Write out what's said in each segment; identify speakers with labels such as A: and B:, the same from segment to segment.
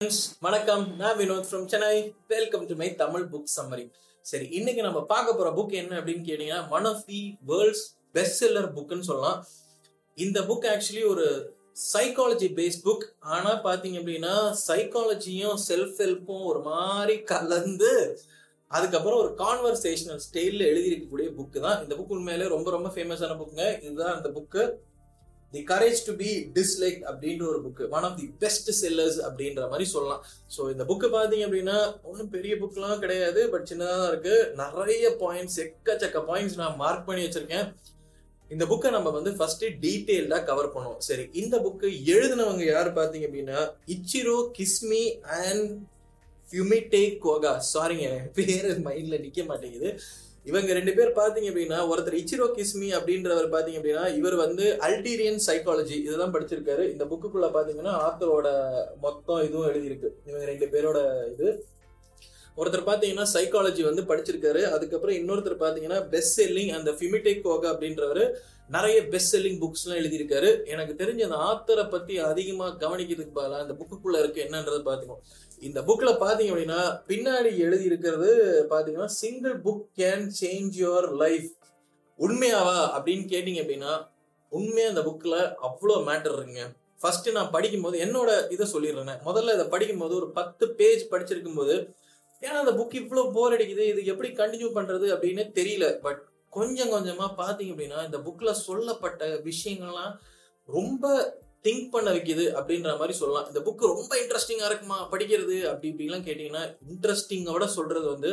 A: வணக்கம். நான் Vinod from Chennai welcome to my Tamil book summary சரி இன்னைக்கு நம்ம பார்க்க போற புக் என்ன அப்படின்னு கேட்டீங்கன்னா one of the world's best seller புக்னு சொல்லலாம். இந்த புக் ஆக்சுவலி ஒரு சைக்காலஜி பேஸ்ட் புக் ஆனா பாத்தீங்க அப்படின்னா சைக்காலஜியும் செல்ஃப் ஹெல்ப்பும் ஒரு மாதிரி கலந்து அதுக்கப்புறம் ஒரு கான்வர்சேஷனல் ஸ்டைலில் எழுதியிருக்கக்கூடிய புக்கு தான். இந்த புக் உண்மையிலே ரொம்ப ரொம்ப ஃபேமஸான புக்குங்க இதுதான் அந்த book the courage to be dislike அப்படின்ற ஒரு book one of the best sellers அப்படின்ற மாதிரி சொல்லலாம். ஸோ இந்த புக்கு பார்த்தீங்க அப்படின்னா ஒன்றும் பெரிய புக்லாம் கிடையாது பட் சின்னதாக இருக்குது இருக்கு. நிறைய பாயிண்ட்ஸ் எக்கச்சக்க பாயிண்ட்ஸ் நான் மார்க் பண்ணி வச்சிருக்கேன். இந்த புக்கை நம்ம வந்து ஃபர்ஸ்ட் டீட்டெயில்டாக கவர் பண்ணுவோம். சரி இந்த புக்கு எழுதினவங்க யார் பார்த்தீங்க அப்படின்னா Ichiro Kishimi and Fumitake Koga சாரிங்க பேர் மைண்டில் நிற்க மாட்டேங்குது. இவங்க ரெண்டு பேர் பார்த்தீங்க அப்படின்னா ஒருத்தர் இச்சிரோ கிஸ்மி அப்படின்றவர் பாத்தீங்க அப்படின்னா இவர் வந்து அல்டீரியன் சைக்காலஜி இதெல்லாம் படிச்சிருக்காரு. இந்த புக்குக்குள்ள பாத்தீங்கன்னா ஆத்தரோட மொத்தம் இதுவும் எழுதியிருக்கு. இவங்க ரெண்டு பேரோட இது. ஒருத்தர் பாத்தீங்கன்னா சைக்காலஜி வந்து படிச்சிருக்காரு. அதுக்கப்புறம் இன்னொருத்தர் பாத்தீங்கன்னா பெஸ்ட் செல்லிங் அந்த ஃபிமிடெக் கோகா அப்படின்றவர் நிறைய பெஸ்ட் செல்லிங் புக்ஸ் எல்லாம் எழுதியிருக்காரு. எனக்கு தெரிஞ்ச அந்த ஆத்தரை பத்தி அதிகமா கவனிக்கிறதுக்கு பதிலாக அந்த புக்குக்குள்ள இருக்கு என்னன்றது பார்த்துக்கோ இந்த புக்ல பாத்தீங்க அப்படின்னா பின்னாடி எழுதி இருக்கிறது பாத்தீங்கன்னா single book can change your life உண்மையாவா அப்படின்னு கேட்டீங்க அப்படின்னா உண்மையா அந்த புக்ல அவ்வளோ மேட்டர் இருக்குங்க. ஃபர்ஸ்ட் நான் படிக்கும்போது என்னோட இதை சொல்லிடுறேன். முதல்ல இதை படிக்கும்போது ஒரு பத்து பேஜ் படிச்சிருக்கும் போது ஏன்னா அந்த புக் இவ்வளோ போர் அடிக்குது இது எப்படி கண்டினியூ பண்றது அப்படின்னு தெரியல. பட் கொஞ்சம் கொஞ்சமா பாத்தீங்க அப்படின்னா இந்த புக்ல சொல்லப்பட்ட விஷயங்கள்லாம் ரொம்ப திங்க் பண்ண வைக்குது அப்படின்ற மாதிரி சொல்லலாம். இந்த புக் ரொம்ப இன்ட்ரெஸ்டிங்காக இருக்குமா? படிக்கிறது? அப்படி இப்படிலாம் கேட்டிங்கன்னா இன்ட்ரெஸ்டிங்கோட சொல்கிறது வந்து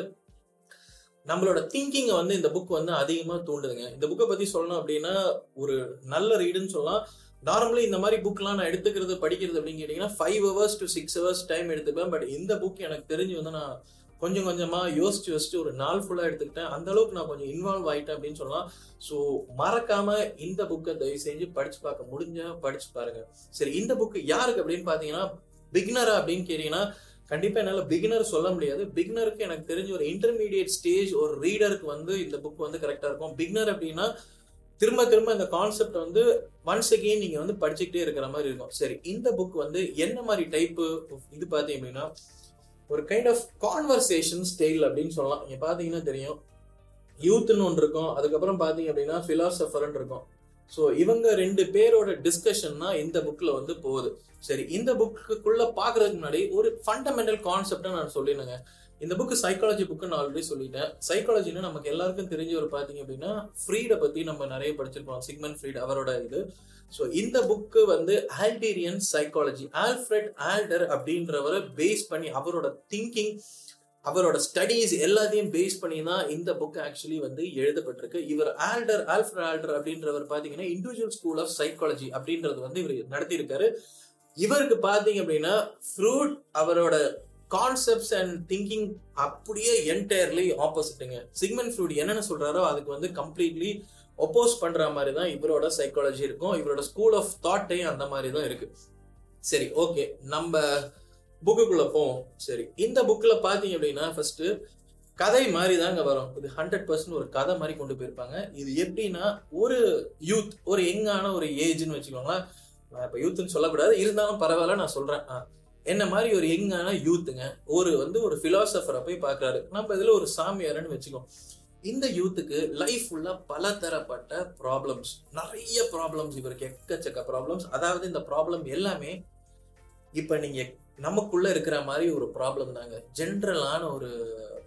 A: நம்மளோட திங்கிங்கை வந்து இந்த புக் வந்து அதிகமாக தூண்டுதுங்க. இந்த புக்கை பற்றி சொல்லணும் அப்படின்னா ஒரு நல்ல ரீடுன்னு சொல்லலாம். நார்மலி இந்த மாதிரி புக்லாம் நான் எடுத்துக்கிறது படிக்கிறது அப்படின்னு கேட்டிங்கன்னா five hours to six hours time எடுத்துப்பேன். பட் இந்த புக் எனக்கு தெரிஞ்சு வந்து நான் கொஞ்சம் கொஞ்சமா யோசிச்சு யோசிச்சு ஒரு நாள் ஃபுல்லா எடுத்துக்கிட்டேன். அந்த அளவுக்கு நான் கொஞ்சம் இன்வால்வ் ஆயிட்டேன் அப்படின்னு சொல்லலாம். ஸோ மறக்காம இந்த புக்கை தயவு செஞ்சு படிச்சு பார்க்க முடிஞ்சா படிச்சு பாருங்க. சரி இந்த புக்கு யாருக்கு அப்படின்னு பாத்தீங்கன்னா பிகினரா அப்படின்னு கேட்டீங்கன்னா கண்டிப்பா என்னால பிகினர் சொல்ல முடியாது. பிகினருக்கு எனக்கு தெரிஞ்ச ஒரு இன்டர்மீடியட் ஸ்டேஜ் ஒரு ரீடருக்கு வந்து இந்த புக் வந்து கரெக்டா இருக்கும். பிகினர் அப்படின்னா திரும்ப திரும்ப இந்த கான்செப்ட் வந்து ஒன்ஸ் அகெயின் நீங்க வந்து படிச்சுக்கிட்டே இருக்கிற மாதிரி இருக்கும். சரி இந்த புக் வந்து என்ன மாதிரி டைப்பு இது பார்த்தீங்க அப்படின்னா ஒரு கைண்ட் ஆஃப் கான்வர்சேஷன் ஸ்டைல் அப்படின்னு சொல்லலாம். நீங்கள் பார்த்தீங்கன்னா தெரியும். யூத்னு ஒன்று இருக்கும். அதுக்கப்புறம் பார்த்தீங்க அப்படின்னா பிலாசபர்னு இருக்கும். ஸோ இவங்க ரெண்டு பேரோட டிஸ்கஷன் தான் இந்த புக்கில் வந்து போகுது. சரி இந்த புக்குக்குள்ள பார்க்கறதுக்கு முன்னாடி ஒரு ஃபண்டமெண்டல் கான்செப்டை நான் சொல்லிடுங்க இந்த புக்கு சைக்காலஜி புக்கு நான் ஆல்ரெடி சொல்லிட்டேன். சைக்காலஜினா நமக்கு எல்லாருக்கும் தெரிஞ்ச ஒரு பார்த்தீங்க அப்படின்னா ஃப்ரீடை பற்றி நம்ம நிறைய படிச்சிருக்கோம் சிக்மன் ஃப்ரீட் அவரோட இது. ஸோ இந்த புக்கு வந்து ஆல்டீரியன் சைக்காலஜி ஆல்ஃப்ரெட் ஆல்டர் அப்படின்றவரை பேஸ் பண்ணி அவரோட திங்கிங் அவரோட ஸ்டடீஸ் எல்லாத்தையும் பேஸ் பண்ணி தான் இந்த புக் ஆக்சுவலி வந்து எழுதப்பட்டிருக்கு. இவர் ஆல்டர் ஆல்ஃபிரட் ஆல்டர் அப்படின்றவர் பார்த்தீங்கன்னா இண்டிவிஜுவல் ஸ்கூல் ஆஃப் சைக்காலஜி அப்படின்றது வந்து இவர் நடத்தியிருக்காரு. இவருக்கு பார்த்தீங்க அப்படின்னா ஃப்ரூட் அவரோட கான்செப்ட்ஸ் அண்ட் திங்கிங் அப்படியே என்டையர்லி ஆப்போசிட்டுங்க சிக்மெண்ட் ஃப்ரூட் என்னென்ன சொல்றாரோ அதுக்கு வந்து கம்ப்ளீட்லி ஒப்போஸ் பண்ற மாதிரி தான் இவரோட சைக்காலஜி இருக்கும். இவரோட ஸ்கூல் ஆஃப் தாட்டையும் அந்த மாதிரி தான் இருக்கு. சரி ஓகே நம்ம புக்குக்குள்ள போவோம். சரி இந்த புக்ல பாத்தீங்க அப்படின்னா ஃபர்ஸ்ட் கதை மாதிரி தாங்க வரும். இது ஹண்ட்ரட் பர்சன்ட் ஒரு கதை மாதிரி கொண்டு போயிருப்பாங்க. இது எப்படின்னா ஒரு யூத் ஒரு யங்கான ஒரு ஏஜ்னு வச்சுக்கோங்களேன். இப்போ இப்ப யூத்னு சொல்லக்கூடாது. இருந்தாலும் பரவாயில்ல நான் சொல்றேன். என்ன மாதிரி ஒரு யங்கான யூத்துங்க ஒரு வந்து ஒரு பிலாசபரை போய் பாக்குறாரு. நம்ம இதுல ஒரு சாமியாரன்னு வச்சுக்கோ இந்த யூத்துக்கு லைஃப் ஃபுல்லாக பல தரப்பட்ட ப்ராப்ளம்ஸ் நிறைய ப்ராப்ளம்ஸ் இவருக்கு எக்கச்சக்க ப்ராப்ளம்ஸ் அதாவது இந்த ப்ராப்ளம் எல்லாமே இப்போ நீங்கள் நமக்குள்ள இருக்கிற மாதிரி ஒரு ப்ராப்ளம் தாங்க. ஜென்ரலான ஒரு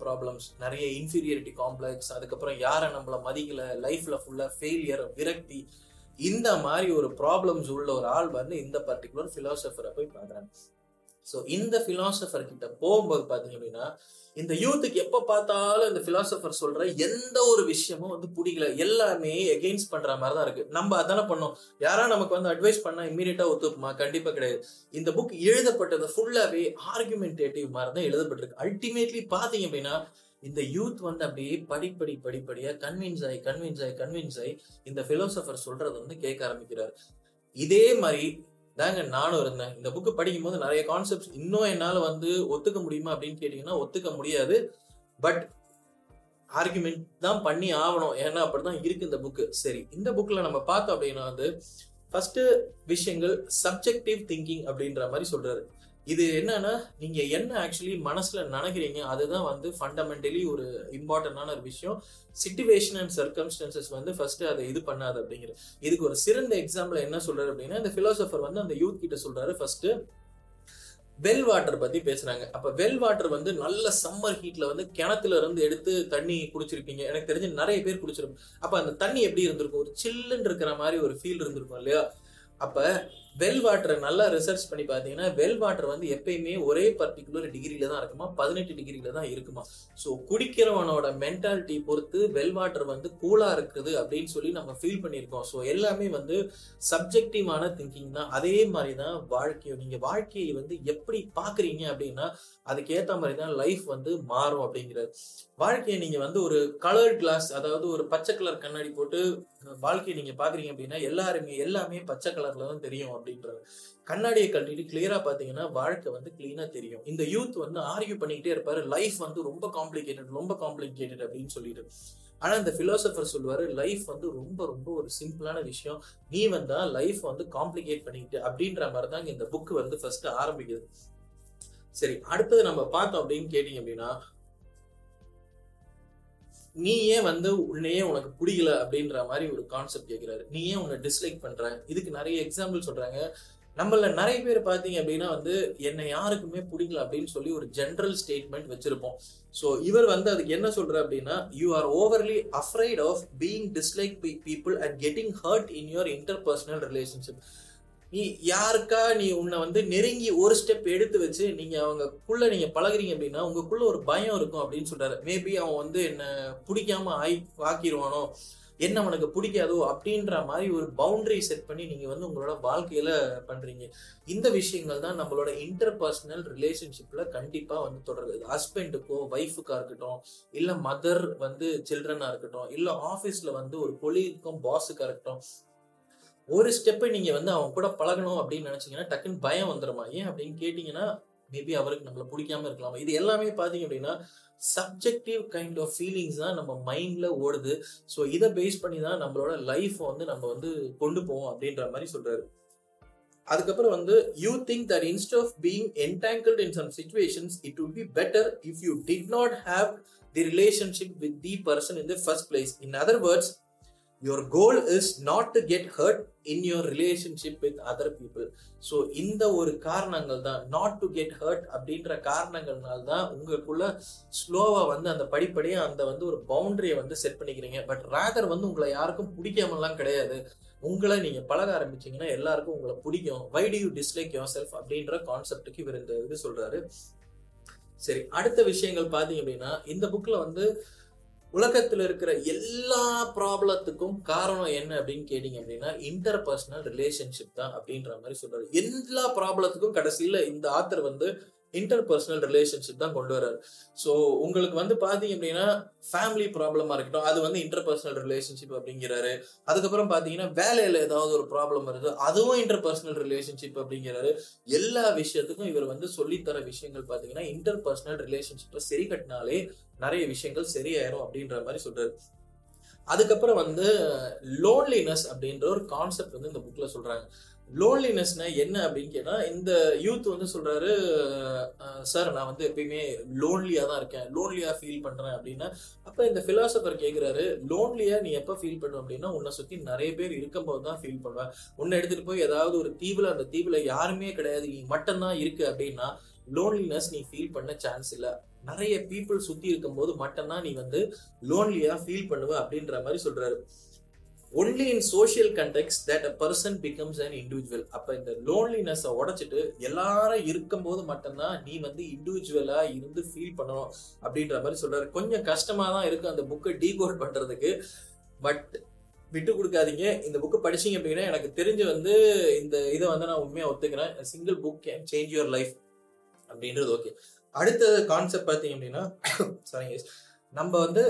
A: ப்ராப்ளம்ஸ் நிறைய இன்ஃபீரியாரிட்டி காம்ப்ளெக்ஸ் அதுக்கப்புறம் யாரை நம்மள மதிக்கல லைஃப்ல ஃபுல்லாக ஃபெயிலியர் விரக்தி இந்த மாதிரி ஒரு ப்ராப்ளம்ஸ் உள்ள ஒரு ஆள் வந்து இந்த பர்டிகுலர் ஃபிலாசபரை போய் பார்க்குறாங்க. ஸோ இந்த ஃபிலாசபர் கிட்ட போகும்போது பார்த்தீங்க அப்படின்னா இந்த யூத்துக்கு எப்ப பார்த்தாலும் இந்த பிலாசபர் சொல்ற எந்த ஒரு விஷயமும் வந்து பிடிக்கல. எல்லாமே எகெயின்ஸ்ட் பண்ற மாதிரி தான் இருக்கு. நம்ம அதானே பண்ணோம். யாரா நமக்கு வந்து அட்வைஸ் பண்ணா இம்மீடியட்டா ஒத்துக்குமா? கண்டிப்பா கிடையாது. இந்த புக் எழுதப்பட்டது ஃபுல்லாவே ஆர்குமெண்டேட்டிவ் மாதிரி தான் எழுதப்பட்டிருக்கு. அல்டிமேட்லி பாத்தீங்க அப்படின்னா இந்த யூத் வந்து அப்படியே படிப்படி படிப்படியா கன்வின்ஸ் ஆகி கன்வின்ஸ் ஆகி கன்வின்ஸ் ஆகி இந்த பிலோசபர் சொல்றது வந்து கேட்க ஆரம்பிக்கிறார். இதே மாதிரி தாங்க நானும் இருந்தேன். இந்த புக்கு படிக்கும் போது நிறைய கான்செப்ட்ஸ் இன்னும் என்னால் வந்து ஒத்துக்க முடியுமா அப்படின்னு கேட்டீங்கன்னா ஒத்துக்க முடியாது. பட் ஆர்குமெண்ட் தான் பண்ணி ஆகணும். ஏன்னா அப்படிதான் இருக்கு இந்த புக்கு சரி இந்த புக்கில் நம்ம பார்த்தோம் அப்படின்னா வந்து ஃபர்ஸ்ட் விஷயங்கள் சப்ஜெக்டிவ் திங்கிங் அப்படின்ற மாதிரி சொல்றாரு. இது என்னன்னா நீங்க என்ன ஆக்சுவலி மனசுல நினைக்கிறீங்க அதுதான் வந்து ஃபண்டமெண்டலி ஒரு இம்பார்ட்டன்டான ஒரு விஷயம். சிச்சுவேஷன் அண்ட் சர்க்கம்ஸ்டன்சஸ் வந்து ஃபர்ஸ்ட் அதை இது பண்ணாது அப்படிங்கிறது இதுக்கு ஒரு சிறந்த எக்ஸாம்பிள் என்ன சொல்றாரு அப்படின்னா இந்த பிலாசபர் வந்து அந்த யூத் கிட்ட சொல்றாரு ஃபர்ஸ்ட் வெல் வாட்டர் பத்தி பேசுறாங்க. அப்ப வெல் வாட்டர் வந்து நல்ல சம்மர் ஹீட்ல வந்து கிணத்துல இருந்து எடுத்து தண்ணி குடிச்சிருப்பீங்க. எனக்கு தெரிஞ்சு நிறைய பேர் குடிச்சிருப்போம் அப்ப அந்த தண்ணி எப்படி இருந்திருக்கும்? ஒரு சில்லுன்னு இருக்கிற மாதிரி ஒரு ஃபீல் இருந்திருக்கும் இல்லையா? அப்ப வெல் வாட்டரை நல்லா ரிசர்ச் பண்ணி பார்த்தீங்கன்னா வெல் வாட்டர் வந்து எப்பயுமே ஒரே பர்டிகுலர் டிகிரியில தான் இருக்குமா? பதினெட்டு டிகிரியில தான் இருக்குமா? ஸோ குடிக்கிறவனோட மென்டாலிட்டி பொறுத்து வெல் வாட்டர் வந்து கூலா இருக்குது அப்படின்னு சொல்லி நம்ம ஃபீல் பண்ணியிருக்கோம். ஸோ எல்லாமே வந்து சப்ஜெக்டிவான திங்கிங் தான். அதே மாதிரி தான் வாழ்க்கையை நீங்க வாழ்க்கையை வந்து எப்படி பாக்குறீங்க அப்படின்னா அதுக்கேற்ற மாதிரி தான் லைஃப் வந்து மாறும் அப்படிங்கிறது. வாழ்க்கையை நீங்க வந்து ஒரு கலர் கிளாஸ் அதாவது ஒரு பச்சை கலர் கண்ணாடி போட்டு வாழ்க்கையை நீங்க பாக்குறீங்க அப்படின்னா எல்லாருமே எல்லாமே பச்சை கலர்ல தான் தெரியும் அப்படின்றது கண்ணாடியை கட்டிட்டு கிளியரா பாத்தீங்கன்னா வாழ்க்கை வந்து கிளீனா தெரியும். இந்த யூத் வந்து ஆர்கியூ பண்ணிக்கிட்டே இருப்பாரு. லைஃப் வந்து ரொம்ப காம்ப்ளிகேட்டட் ரொம்ப காம்ப்ளிகேட்டட் அப்படின்னு சொல்லிட்டு. ஆனா இந்த பிலோசபர் சொல்லுவாரு லைஃப் வந்து ரொம்ப ரொம்ப ஒரு சிம்பிளான விஷயம். நீ வந்தா லைஃப் வந்து காம்ப்ளிகேட் பண்ணிக்கிட்டு அப்படின்ற மாதிரி தான் இந்த புக் வந்து ஃபர்ஸ்ட் ஆரம்பிக்குது. சரி அடுத்தது நம்ம பார்த்தோம் அப்படின்னு கேட்டீங்க அப்படின்னா நீயே வந்து உன்னையே உனக்கு பிடிக்கல அப்படின்ற மாதிரி ஒரு கான்செப்ட் கேட்கிறாரு நீயே உன்னை டிஸ்லைக் பண்ற. இதுக்கு நிறைய எக்ஸாம்பிள் சொல்றாங்க. நம்மள நிறைய பேர் பாத்தீங்க அப்படின்னா வந்து என்னை யாருக்குமே பிடிக்கல அப்படின்னு சொல்லி ஒரு ஜென்ரல் ஸ்டேட்மெண்ட் வச்சிருப்போம். ஸோ இவர் வந்து அதுக்கு என்ன சொல்ற அப்படின்னா you are overly afraid of being dislike by people and getting hurt in your interpersonal relationship நீ யாருக்கா நீ உன்னை வந்து நெருங்கி ஒரு ஸ்டெப் எடுத்து வச்சு நீங்க அவங்கக்குள்ள நீங்க பழகுறீங்க அப்படின்னா உங்களுக்குள்ள ஒரு பயம் இருக்கும் அப்படின்னு சொல்றாரு. மேபி அவன் வந்து என்ன பிடிக்காம ஆய் ஆக்கிடுவானோ என்ன உனக்கு பிடிக்காதோ அப்படின்ற மாதிரி ஒரு பவுண்டரி செட் பண்ணி நீங்க வந்து உங்களோட வாழ்க்கையில பண்றீங்க. இந்த விஷயங்கள் தான் நம்மளோட இன்டர்பர்சனல் ரிலேஷன்ஷிப்ல கண்டிப்பா வந்து தொடருது. ஹஸ்பண்டுக்கோ ஒய்ஃபுக்கா இருக்கட்டும் இல்ல மதர் வந்து சில்ட்ரனா இருக்கட்டும் இல்ல ஆபீஸ்ல வந்து ஒரு கொலீக்கும் பாஸுக்கா இருக்கட்டும் ஒரு ஸ்டெப்பை நீங்கள் வந்து அவன் கூட பழகணும் அப்படின்னு நினச்சிங்கன்னா டக்குன்னு பயம் வந்துடுமா ஏன் அப்படின்னு கேட்டிங்கன்னா மேபி அவருக்கு நம்மள பிடிக்காம இருக்கலாம். இது எல்லாமே பார்த்தீங்க அப்படின்னா சப்ஜெக்டிவ் கைண்ட் ஆஃப் ஃபீலிங்ஸ் தான் நம்ம மைண்டில் ஓடுது. ஸோ இதை பேஸ் பண்ணி தான் நம்மளோட லைஃப்பை வந்து நம்ம வந்து கொண்டு போவோம் அப்படின்ற மாதிரி சொல்கிறாரு அதுக்கப்புறம் வந்து you think that instead of being entangled in some situations it would be better if you did not have the relationship with the person in the first place in other words your goal is not to get hurt in your relationship with other people so இந்த ஒரு காரணங்கள் தான் not to get hurt அப்படின்ற காரணங்கள்னால தான் உங்களுக்குள்ள ஸ்லோவாக வந்து அந்த படிப்படியாக அந்த வந்து ஒரு பவுண்டரியை வந்து செட் பண்ணிக்கிறீங்க. பட் ரேதர் வந்து உங்களை யாருக்கும் பிடிக்காமலாம் கிடையாது. உங்களை நீங்கள் பழக ஆரம்பிச்சீங்கன்னா எல்லாருக்கும் உங்களை பிடிக்கும். Why do you dislike yourself அப்படின்ற கான்செப்டுக்கு இவர் இந்த இது சொல்கிறாரு சரி அடுத்த விஷயங்கள் பார்த்தீங்க அப்படின்னா இந்த புக்கில் வந்து உலகத்தில் இருக்கிற எல்லா ப்ராப்ளத்துக்கும் காரணம் என்ன அப்படின்னு கேட்டீங்க அப்படின்னா இன்டர் பர்சனல் ரிலேஷன்ஷிப் தான் அப்படின்ற மாதிரி சொல்றாரு. எல்லா ப்ராப்ளத்துக்கும் கடைசியில இந்த ஆத்தர் வந்து இன்டர் பர்சனல் ரிலேஷன்ஷிப் தான் கொண்டு வர்றாரு ஸோ உங்களுக்கு வந்து பார்த்தீங்க அப்படின்னா ஃபேமிலி ப்ராப்ளமா இருக்கட்டும் அது வந்து இன்டர் பர்சனல் ரிலேஷன்ஷிப் அப்படிங்கிறாரு. அதுக்கப்புறம் பார்த்தீங்கன்னா வேலையில் ஏதாவது ஒரு ப்ராப்ளம் வருது அதுவும் இன்டர் பர்சனல் ரிலேஷன்ஷிப் அப்படிங்கிறாரு. எல்லா விஷயத்துக்கும் இவர் வந்து சொல்லித்தர விஷயங்கள் பார்த்தீங்கன்னா இன்டர் பர்சனல் ரிலேஷன்ஷிப்பை சரி கட்டினாலே நிறைய விஷயங்கள் சரியாயிரும் அப்படின்ற மாதிரி சொல்றாரு. அதுக்கப்புறம் வந்து லோன்லினஸ் அப்படின்ற ஒரு கான்செப்ட் வந்து இந்த புக்கில் சொல்றாங்க. லோன்லினஸ்னா என்ன அப்படின்னு கேட்டால் இந்த யூத் வந்து சொல்கிறாரு சார் நான் வந்து எப்பயுமே லோன்லியாக தான் இருக்கேன். லோன்லியாக ஃபீல் பண்ணுறேன் அப்படின்னா அப்போ இந்த ஃபிலாசபர் கேட்குறாரு லோன்லியாக நீ எப்போ ஃபீல் பண்ணுவ அப்படின்னா உன்னை சுற்றி நிறைய பேர் இருக்கும்போது தான் ஃபீல் பண்ணுவேன். உன்னை எடுத்துகிட்டு போய் ஏதாவது ஒரு தீவில் அந்த தீவில் யாருமே கிடையாது. நீ மட்டும்தான் இருக்கு அப்படின்னா லோன்லினஸ் நீ ஃபீல் பண்ண சான்ஸ் இல்லை. நிறைய பீப்புள் சுற்றி இருக்கும்போது மட்டும்தான் நீ வந்து லோன்லியாக ஃபீல் பண்ணுவ அப்படின்ற மாதிரி சொல்கிறாரு only in social context that a person becomes an individual அப்போ இந்த லோன்லினஸை உடச்சிட்டு எல்லாரும் இருக்கும்போது மட்டும்தான் நீ வந்து இண்டிவிஜுவலாக இருந்து ஃபீல் பண்ணணும் அப்படின்ற மாதிரி சொல்கிறாரு கொஞ்சம் கஷ்டமாக தான் இருக்கும் அந்த புக்கை டீகோட் பண்ணுறதுக்கு பட் விட்டு கொடுக்காதீங்க. இந்த புக்கு படிச்சீங்க அப்படின்னா எனக்கு தெரிஞ்சு வந்து இந்த இதை வந்து நான் உண்மையாக ஒத்துக்கிறேன். Single book can change your life அப்படின்றது ஓகே அடுத்த கான்செப்ட் பார்த்தீங்க அப்படின்னா சாரிங்க நம்ம வந்து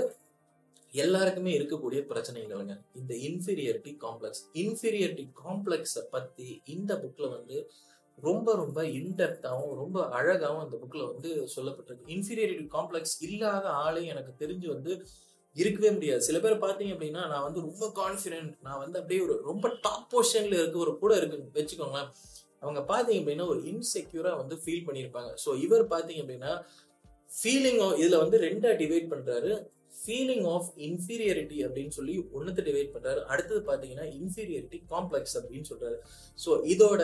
A: எல்லாருக்குமே இருக்கக்கூடிய பிரச்சனைகளுங்க. இந்த இன்ஃபீரியாரிட்டி காம்ப்ளெக்ஸ் இன்ஃபீரியாரிட்டி காம்ப்ளெக்ஸை பத்தி இந்த புக்ல வந்து ரொம்ப ரொம்ப இன்டெப்தாகவும் ரொம்ப அழகாகவும் அந்த புக்ல வந்து சொல்லப்பட்டிருக்கு. இன்ஃபீரியாரிட்டி காம்ப்ளெக்ஸ் இல்லாத ஆளே எனக்கு தெரிஞ்சு வந்து இருக்கவே முடியாது. சில பேர் பார்த்தீங்க அப்படின்னா நான் வந்து ரொம்ப கான்ஃபிடென்ட் நான் வந்து அப்படியே ஒரு ரொம்ப டாப் பொசிஷன்ல இருக்க ஒரு கூட இருக்கு வச்சுக்கோங்களேன். அவங்க பார்த்தீங்க அப்படின்னா ஒரு இன்செக்யூரா வந்து ஃபீல் பண்ணியிருப்பாங்க. ஸோ இவர் பார்த்தீங்க அப்படின்னா ஃபீலிங் இதுல வந்து ரெண்டா டிவைட் பண்றாரு. ஃபீலிங் ஆஃப் இன்ஃபீரியாரிட்டி அப்படின்னு சொல்லி ஒன்னுத்து டிவைட் பண்றாரு. அடுத்தது பாத்தீங்கன்னா இன்ஃபீரியாரிட்டி காம்ப்ளெக்ஸ் அப்படின்னு சொல்றாரு. ஸோ இதோட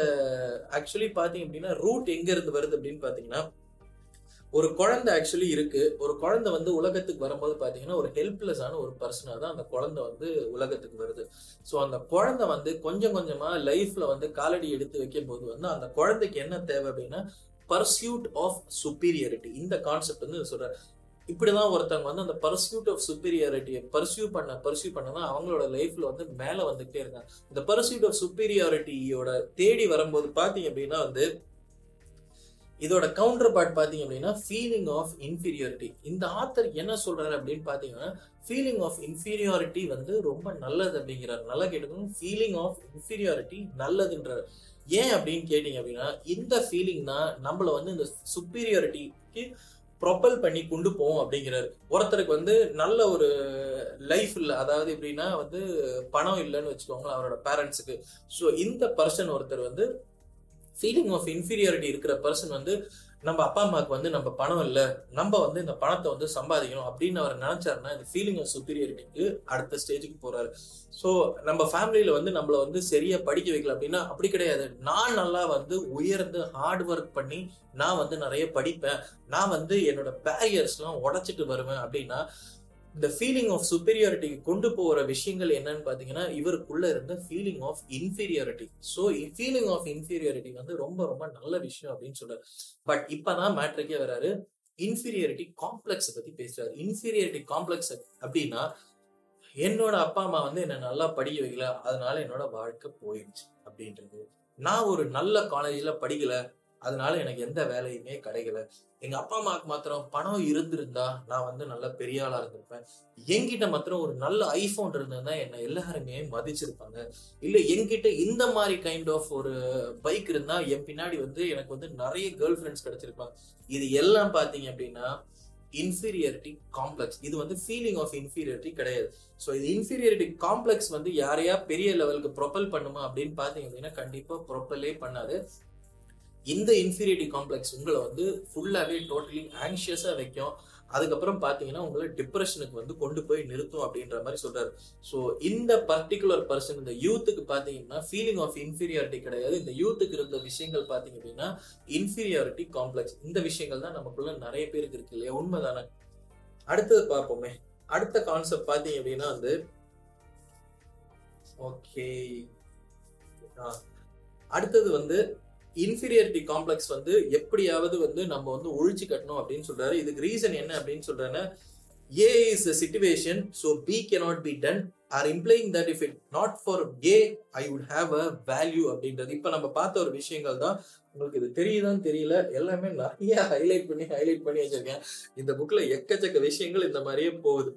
A: ஆக்சுவலி பாத்தீங்க அப்படின்னா ரூட் எங்க இருந்து வருது அப்படின்னு பாத்தீங்கன்னா ஒரு குழந்தை ஆக்சுவலி இருக்கு. ஒரு குழந்தை வந்து உலகத்துக்கு வரும்போது பாத்தீங்கன்னா ஒரு ஹெல்ப்லெஸ்ஸான ஒரு பர்சனா தான் அந்த குழந்தை வந்து உலகத்துக்கு வருது. ஸோ அந்த குழந்தை வந்து கொஞ்சம் கொஞ்சமா லைஃப்ல வந்து காலடி எடுத்து வைக்கும் போது வந்து அந்த குழந்தைக்கு என்ன தேவை அப்படின்னா பர்சியூட் ஆஃப் சுப்பீரியாரிட்டி இந்த கான்செப்ட் வந்து சொல்றாரு. இப்படிதான் ஒருத்தவங்க வந்து அந்த பர்சியூட் ஆஃப் சுப்பீரியாரிட்டியை பர்சியூ பண்ண பர்சியூ பண்ணதான் அவங்களோட லைஃப்ல வந்து மேல வந்துகிட்டே இருக்காங்க. இந்த பர்சியூட் ஆஃப் சுப்பீரியாரிட்டியோட தேடி வரும்போது பாத்தீங்க அப்படின்னா வந்து இதோட கவுண்டர் பார்ட் பாத்தீங்க அப்படின்னா ஃபீலிங் ஆஃப் இன்ஃபீரியாரிட்டி இந்த ஆத்தர் என்ன சொல்றாரு அப்படின்னு பாத்தீங்கன்னா ஃபீலிங் ஆஃப் இன்ஃபீரியாரிட்டி வந்து ரொம்ப நல்லது அப்படிங்கிறார். நல்லா கேட்டுக்கணும் ஃபீலிங் ஆஃப் இன்ஃபீரியாரிட்டி நல்லதுன்றார். ஏன் அப்படின்னு கேட்டீங்க அப்படின்னா இந்த ஃபீலிங் தான் நம்மள வந்து இந்த சுப்பீரியாரிட்டிக்கு ப்ரொப்பல் பண்ணி கொண்டு போவோம் அப்படிங்கிறாரு. ஒருத்தருக்கு வந்து நல்ல ஒரு லைஃப் இல்லை அதாவது எப்படின்னா வந்து பணம் இல்லைன்னு வச்சுக்கோங்களேன் அவரோட பேரண்ட்ஸுக்கு ஸோ இந்த பர்சன் ஒருத்தர் வந்து ஃபீலிங் ஆஃப் இன்ஃபீரியாரிட்டி இருக்கிற பர்சன் வந்து நம்ம அப்பா அம்மாவுக்கு வந்து நம்ம பணம் இல்லை நம்ம வந்து இந்த பணத்தை வந்து சம்பாதிக்கணும் அப்படின்னு அவர் நினைச்சாருன்னா இந்த ஃபீலிங் ஆஃப் அடுத்த ஸ்டேஜுக்கு போறாரு. ஸோ நம்ம ஃபேமிலியில வந்து நம்மளை வந்து சரியா படிக்க வைக்கல அப்படின்னா அப்படி கிடையாது. நான் நல்லா வந்து உயர்ந்து ஹார்ட் ஒர்க் பண்ணி நான் வந்து நிறைய படிப்பேன். நான் வந்து என்னோட பேரியர்ஸ்லாம் உடைச்சிட்டு வருவேன் அப்படின்னா இந்த ஃபீலிங் ஆஃப் சுப்பீரியாரிட்டிக்கு கொண்டு போகிற விஷயங்கள் என்னன்னு பார்த்தீங்கன்னா இவருக்குள்ள இருந்த feeling of inferiority so feeling of inferiority வந்து ரொம்ப ரொம்ப நல்ல விஷயம் அப்படின்னு சொல்றாரு. பட் இப்பதான் மேட்ரிக்கே வராரு. இன்ஃபீரியாரிட்டி காம்ப்ளெக்ஸை பத்தி பேசுறாரு. இன்ஃபீரியாரிட்டி காம்ப்ளெக்ஸ் அப்படின்னா என்னோட அப்பா அம்மா வந்து என்ன நல்லா படிக்க வைக்கல. அதனால என்னோட வாழ்க்கை போயிடுச்சு அப்படின்றது. நான் ஒரு நல்ல காலேஜ்ல படிக்கல. அதனால எனக்கு எந்த வேலையுமே கிடைக்கல. எங்க அப்பா அம்மாவுக்கு மாத்திரம் பணம் இருந்திருந்தா நான் வந்து நல்ல பெரிய ஆளா இருந்திருப்பேன். என்கிட்ட மாத்திரம் ஒரு நல்ல ஐபோன் இருந்திருந்தா என்ன எல்லாருமே மதிச்சிருப்பாங்க. இல்ல என்கிட்ட இந்த மாதிரி கைண்ட் ஆஃப் ஒரு பைக் இருந்தா என் பின்னாடி வந்து எனக்கு வந்து நிறைய கேர்ள் ஃப்ரெண்ட்ஸ் கிடைச்சிருப்பாங்க. இது எல்லாம் பாத்தீங்க அப்படின்னா இன்ஃபீரியாரிட்டி காம்ப்ளெக்ஸ் இது வந்து ஃபீலிங் ஆஃப் இன்ஃபீரியாரிட்டி கிடையாது. ஸோ இது இன்ஃபீரியாரிட்டி காம்ப்ளெக்ஸ் வந்து யாரையா பெரிய லெவலுக்கு ப்ரொப்பல் பண்ணுமா அப்படின்னு பார்த்தீங்க அப்படின்னா கண்டிப்பாக ப்ரொப்பலே பண்ணாது. இந்த இன்ஃபீரியாரிட்டி காம்ப்ளெக்ஸ் உங்களை வந்து ஃபுல்லாகவே டோட்டலி ஆங்ஷியஸாக வைக்கும். அதுக்கப்புறம் பார்த்தீங்கன்னா உங்களை டிப்ரெஷனுக்கு வந்து கொண்டு போய் நிறுத்தும் அப்படின்ற மாதிரி சொல்றாரு. ஸோ இந்த பர்டிகுலர் பர்சன் இந்த யூத்துக்கு பார்த்தீங்கன்னா ஃபீலிங் ஆஃப் இன்ஃபீரியாரிட்டி கிடையாது. இந்த யூத்துக்கு இருந்த விஷயங்கள் பார்த்தீங்க அப்படின்னா இன்ஃபீரியாரிட்டி காம்ப்ளெக்ஸ் இந்த விஷயங்கள் தான் நமக்குள்ள நிறைய பேருக்கு இருக்கு இல்லையா? உண்மைதானே? அடுத்தது பார்ப்போமே. அடுத்த கான்செப்ட் பார்த்தீங்க அப்படின்னா வந்து ஓகே அடுத்தது வந்து இன்ஃபீரியாரிட்டி காம்ப்ளெக்ஸ் வந்து எப்படியாவது வந்து நம்ம வந்து ஒழிச்சு கட்டணும் அப்படின்னு சொல்றாரு. இதுக்கு ரீசன் என்ன அப்படின்னு சொல்றாருன்னா A is a situation so B cannot be done or implying that if it not for A I would have a value அப்படின்றது. இப்போ நம்ம பார்த்த ஒரு விஷயங்கள் தான் உங்களுக்கு இது தெரியுதான்னு தெரியல. எல்லாமே நிறைய ஹைலைட் பண்ணி ஹைலைட் பண்ணி வச்சிருக்கேன். இந்த புக்கில் எக்கச்சக்க விஷயங்கள் இந்த மாதிரியே போகுது.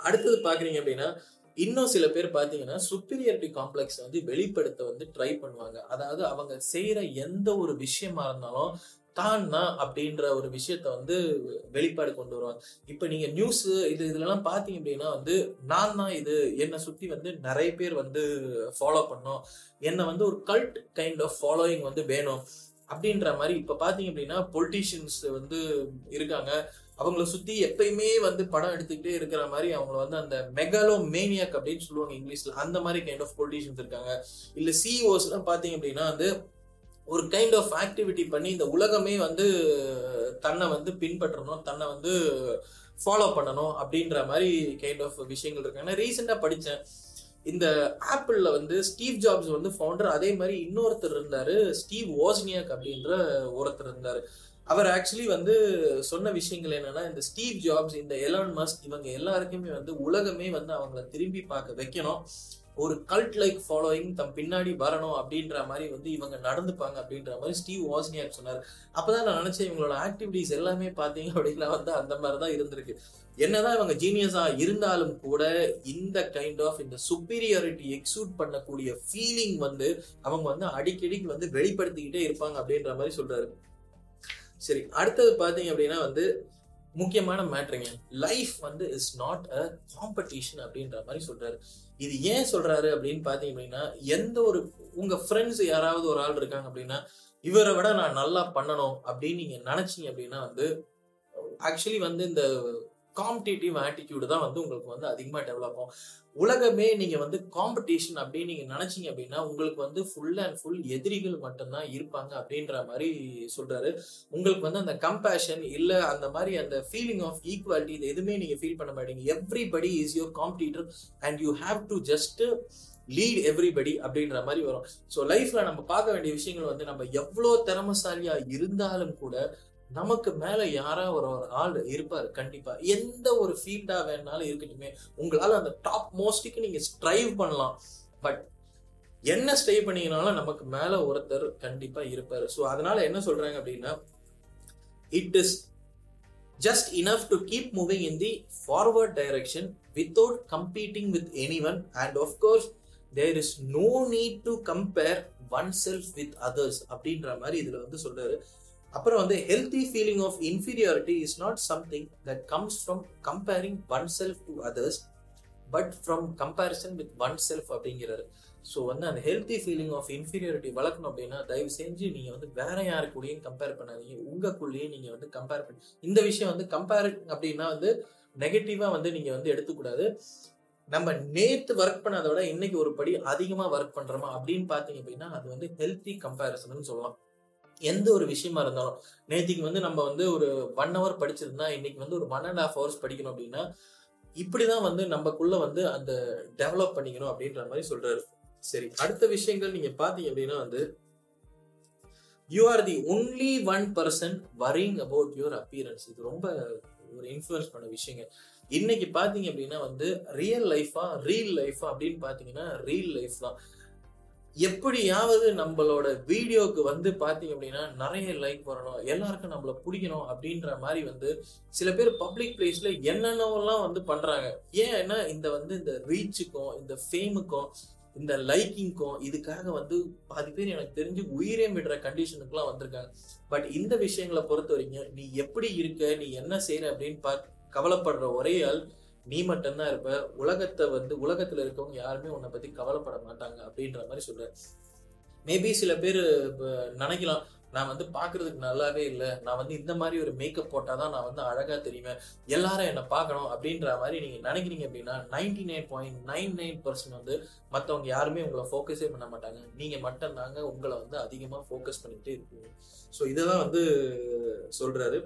A: அடுத்தது பார்க்குறீங்க அப்படின்னா இன்னும் சில பேர் பார்த்தீங்கன்னா சுப்பீரியாரிட்டி காம்ப்ளெக்ஸ் வந்து வெளிப்படுத்த வந்து ட்ரை பண்ணுவாங்க. அதாவது அவங்க செய்யற எந்த ஒரு விஷயமா இருந்தாலும் தான் தான் அப்படின்ற ஒரு விஷயத்த வந்து வெளிப்பாடு கொண்டு வருவாங்க. இப்ப நீங்க நியூஸ் இது இதுலலாம் பாத்தீங்க அப்படின்னா வந்து நான் தான் இது என்னை சுத்தி வந்து நிறைய பேர் வந்து ஃபாலோ பண்ணோம். என்னை வந்து ஒரு கல்ட் கைண்ட் ஆஃப் ஃபாலோயிங் வந்து வேணும். அப்படின்ற மாதிரி இப்ப பாத்தீங்க அப்படின்னா பொலிட்டீஷியன்ஸ் வந்து இருக்காங்க. அவங்கள சுத்தி எப்பயுமே வந்து படம் எடுத்துக்கிட்டே இருக்கிற மாதிரி அவங்கள வந்து அந்த மெகாலோ மேனியாக் அப்படின்னு சொல்லுவாங்க இங்கிலீஷ்ல. அந்த மாதிரி கைண்ட் ஆஃப் பொலிட்டிஷியன்ஸ் இருக்காங்க. இல்ல சிஓஸ் எல்லாம் பாத்தீங்க அப்படின்னா வந்து ஒரு கைண்ட் ஆஃப் ஆக்டிவிட்டி பண்ணி இந்த உலகமே வந்து தன்னை வந்து பின்பற்றணும் தன்னை வந்து ஃபாலோ பண்ணணும் அப்படின்ற மாதிரி கைண்ட் ஆஃப் விஷயங்கள் இருக்காங்க. ரீசெண்டா படித்தேன் இந்த ஆப்பிள்ல வந்து ஸ்டீவ் ஜாப்ஸ் வந்து ஃபவுண்டர் அதே மாதிரி இன்னொருத்தர் இருந்தாரு ஸ்டீவ் ஓஸ்னியாக் அப்படின்ற ஒருத்தர் இருந்தாரு. அவர் ஆக்சுவலி வந்து சொன்ன விஷயங்கள் என்னன்னா இந்த ஸ்டீவ் ஜாப்ஸ் இந்த எலான் மஸ்க் இவங்க எல்லாருக்குமே வந்து உலகமே வந்து அவங்கள திரும்பி பார்க்க வைக்கணும். ஒரு கல்ட் லைக் ஃபாலோயிங் தம் பின்னாடி வரணும் அப்படின்ற மாதிரி வந்து இவங்க நடந்துப்பாங்க அப்படின்ற மாதிரி ஸ்டீவ் வாஸ்னியாக் சொன்னார். அப்பதான் நான் நினைச்சேன் இவங்களோட ஆக்டிவிட்டிஸ் எல்லாமே பார்த்தீங்க அப்படின்னா வந்து அந்த மாதிரி தான் இருந்திருக்கு. என்னதான் இவங்க ஜீனியஸா இருந்தாலும் கூட இந்த கைண்ட் ஆஃப் இந்த சுப்பீரியாரிட்டி எக்ஸூட் பண்ணக்கூடிய ஃபீலிங் வந்து அவங்க வந்து அடிக்கடி வந்து வெளிப்படுத்திக்கிட்டே இருப்பாங்க அப்படின்ற மாதிரி சொல்றாரு. சரி அடுத்தது பார்த்தீங்க அப்படின்னா வந்து முக்கியமான மேட்ருங்க லைஃப் வந்து இஸ் நாட் அ காம்படிஷன் அப்படின்ற மாதிரி சொல்றாரு. இது ஏன் சொல்றாரு அப்படின்னு பாத்தீங்க அப்படின்னா எந்த ஒரு உங்க ஃப்ரெண்ட்ஸ் யாராவது ஒரு ஆள் இருக்காங்க அப்படின்னா இவரை விட நான் நல்லா பண்ணணும் அப்படின்னு நீங்க நினைச்சீங்க அப்படின்னா வந்து ஆக்சுவலி வந்து இந்த காம்படிட்டிவ் ஆட்டிடியூடு தான் வந்து உங்களுக்கு வந்து அதிகமாக டெவலப் ஆகும். உலகமே நீங்க வந்து காம்படிஷன் அப்படின்னு நீங்க நினைச்சீங்க அப்படின்னா உங்களுக்கு வந்து ஃபுல் அண்ட் ஃபுல் எதிரிகள் மட்டும்தான் இருப்பாங்க அப்படின்ற மாதிரி சொல்றாரு. உங்களுக்கு வந்து அந்த கம்பேஷன் இல்ல அந்த மாதிரி அந்த ஃபீலிங் ஆஃப் ஈக்குவாலிட்டி இது எதுவுமே நீங்க ஃபீல் பண்ண மாட்டீங்க. Everybody is your competitor and you have to just lead everybody அப்படின்ற மாதிரி வரும். ஸோ லைஃப்ல நம்ம பார்க்க வேண்டிய விஷயங்கள் வந்து நம்ம எவ்வளோ திறமசாலியா இருந்தாலும் கூட நமக்கு மேல யாரா ஒரு ஒரு ஆள் இருப்பாரு கண்டிப்பா. எந்த ஒரு ஃபீல்டா வேணாலும் இருக்கட்டுமே. உங்களால அந்த டாப் மோஸ்டுக்கு நீங்க ஸ்ட்ரைவ் பண்ணலாம். பட் என்ன ஸ்டே பண்ணீங்கனாலும் நமக்கு மேல ஒருத்தர் கண்டிப்பா இருப்பாரு. ஸோ அதனால என்ன சொல்றாங்க அப்படின்னா it is just enough to keep moving in the forward direction without competing with anyone and of course there is no need to compare oneself with others அப்படின்ற மாதிரி இதுல வந்து சொல்றாரு. அப்புறம் வந்து healthy feeling of inferiority is not something that comes from comparing oneself to others but from comparison with oneself அப்படிங்கிறாரு. So வந்து அந்த ஹெல்த்தி ஃபீலிங் ஆஃப் இன்ஃபீரியாரிட்டி வளர்க்கணும் அப்படின்னா தயவு செஞ்சு நீங்கள் வந்து வேற யாருக்குள்ளேயும் கம்பேர் பண்ணாதீங்க. உங்களுக்குள்ளேயே நீங்கள் வந்து கம்பேர் பண்ணி இந்த விஷயம் வந்து கம்பேர் அப்படின்னா வந்து நெகட்டிவாக வந்து நீங்கள் வந்து எடுத்துக்கூடாது. நம்ம நேத்து ஒர்க் பண்ணதை விட இன்னைக்கு ஒரு படி அதிகமாக ஒர்க் பண்ணுறோமா அப்படின்னு பார்த்தீங்க அப்படின்னா அது வந்து ஹெல்த்தி கம்பேரிசன் சொல்லலாம். எந்த ஒரு விஷயமா இருந்தாலும் நேற்றுக்கு வந்து நம்ம வந்து ஒரு ஒன் ஹவர் படிச்சிருந்தா இன்னைக்கு வந்து ஒரு ஒன் அண்ட் ஹாஃப் ஹவர்ஸ் படிக்கணும் அப்படின்னா இப்படிதான் வந்து நம்மக்குள்ள வந்து அந்த டெவலப் பண்ணிக்கணும் அப்படின்ற மாதிரி சொல்றாரு. சரி அடுத்த விஷயங்கள் நீங்க பாத்தீங்க அப்படின்னா வந்து you are the only one person worrying about your appearance இது ரொம்ப ஒரு இன்ஃபுளுன்ஸ் பண்ண விஷயங்க இன்னைக்கு பாத்தீங்க அப்படின்னா வந்து ரியல் லைஃபா ரீல் லைஃபா அப்படின்னு பாத்தீங்கன்னா ரீல் லைஃப் தான். எப்படியாவது நம்மளோட வீடியோக்கு வந்து பார்த்தீங்க அப்படின்னா நிறைய லைக் வரணும் எல்லாருக்கும் நம்மள பிடிக்கணும் அப்படின்ற மாதிரி வந்து சில பேர் பப்ளிக் பிளேஸ்ல என்னென்னவெல்லாம் வந்து பண்றாங்க. ஏன்னா இந்த வந்து இந்த ரீச்சுக்கும் இந்த ஃபேமுக்கும் இந்த லைக்கிங்க்கும் இதுக்காக வந்து பாதி பேர் எனக்கு தெரிஞ்சு உயிரே விடுற கண்டிஷனுக்குலாம் வந்திருக்காங்க. பட் இந்த விஷயங்களை பொறுத்த வரைக்கும் நீ எப்படி இருக்க நீ என்ன செய்யற அப்படின்னு பா கவலைப்படுற ஒரே ஆள் நீ மட்டும்தான் இருப்ப. உலகத்தை வந்து உலகத்துல இருக்கவங்க யாருமே உன்னை பத்தி கவலைப்பட மாட்டாங்க அப்படின்ற மாதிரி சொல்ற. மேபி சில பேர் நினைக்கலாம் நான் வந்து பாக்குறதுக்கு நல்லாவே இல்லை. நான் வந்து இந்த மாதிரி ஒரு மேக்கப் போட்டாதான் நான் வந்து அழகா தெரியுவேன் எல்லாரும் என்னை பார்க்கணும் அப்படின்ற மாதிரி நீங்க நினைக்கிறீங்க அப்படின்னா ninety nine point nine nine percent வந்து மற்றவங்க யாருமே உங்களை ஃபோக்கஸே பண்ண மாட்டாங்க. நீங்க மட்டும் தாங்க உங்களை வந்து அதிகமா ஃபோக்கஸ் பண்ணிட்டு இருக்கீங்க ஸோ இதெல்லாம் வந்து சொல்றாரு.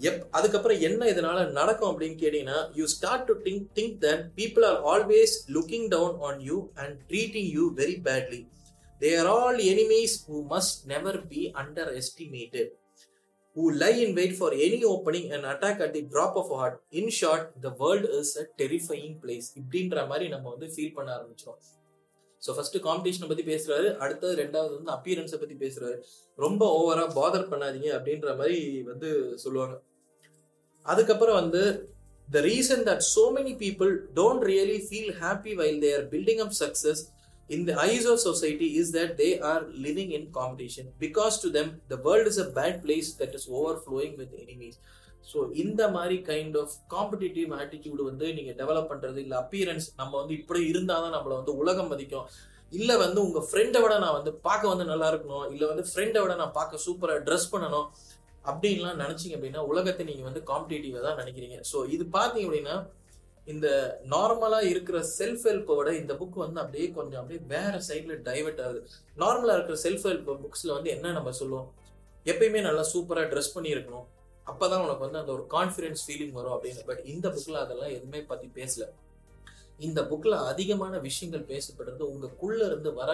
A: எப் அதுக்கப்புறம் என்ன இதனால நடக்கும் அப்படின்னு கேட்டீங்கன்னா you start to think think that people are always looking down on you and treating you very badly they are all enemies who must never be underestimated who lie in wait for any opening and attack at the drop of hat in short the world is a terrifying place இப்படின்ற மாதிரி நம்ம வந்து feel பண்ண ஆரம்பிச்சோம் so first காம்படிஷனை பத்தி பேசுறாரு. அடுத்தது ரெண்டாவது வந்து அப்பியரன்ஸை பத்தி பேசுறாரு. ரொம்ப ஓவரா பாதர் பண்ணாதீங்க அப்படின்ற மாதிரி வந்து சொல்லுவாங்க. அதுக்கப்புறம் வந்து the reason that so many people don't really feel happy while they are building up success in the eyes of society is that they are living in competition because to them the world is a bad place that is overflowing with enemies so இந்த மாதிரி kind of competitive attitude வந்து நீங்க develop பண்றது இல்லை appearance நம்ம வந்து இப்படி இருந்தால் தான் நம்மளை வந்து உலகம் மதிக்கும். இல்லை வந்து உங்க ஃப்ரெண்டை விட நான் வந்து பார்க்க வந்து நல்லா இருக்கணும். இல்லை வந்து ஃப்ரெண்டை விட நான் பார்க்க சூப்பராக ட்ரெஸ் பண்ணணும். அப்படின்லாம் நினைச்சிங்க அப்படின்னா உலகத்தை நீங்க வந்து காம்படிட்டிவாக தான் நினைக்கிறீங்க. ஸோ இது பார்த்தீங்க அப்படின்னா இந்த நார்மலா இருக்கிற செல்ஃப் ஹெல்ப்போட இந்த புக் வந்து அப்படியே கொஞ்சம் அப்படியே வேற சைட்ல டைவெர்ட் ஆகுது. நார்மலா இருக்கிற செல்ஃப் ஹெல்ப் புக்ஸ்ல வந்து என்ன நம்ம சொல்லுவோம்? எப்பயுமே நல்லா சூப்பரா ட்ரெஸ் பண்ணியிருக்கணும். அப்பதான் உனக்கு வந்து அந்த ஒரு கான்ஃபிடென்ஸ் ஃபீலிங் வரும் அப்படின்னு. பட் இந்த புக்ல அதெல்லாம் எதுவுமே பத்தி பேசல. இந்த புக்ல அதிகமான விஷயங்கள் பேசப்படுறது உங்களுக்குள்ள இருந்து வர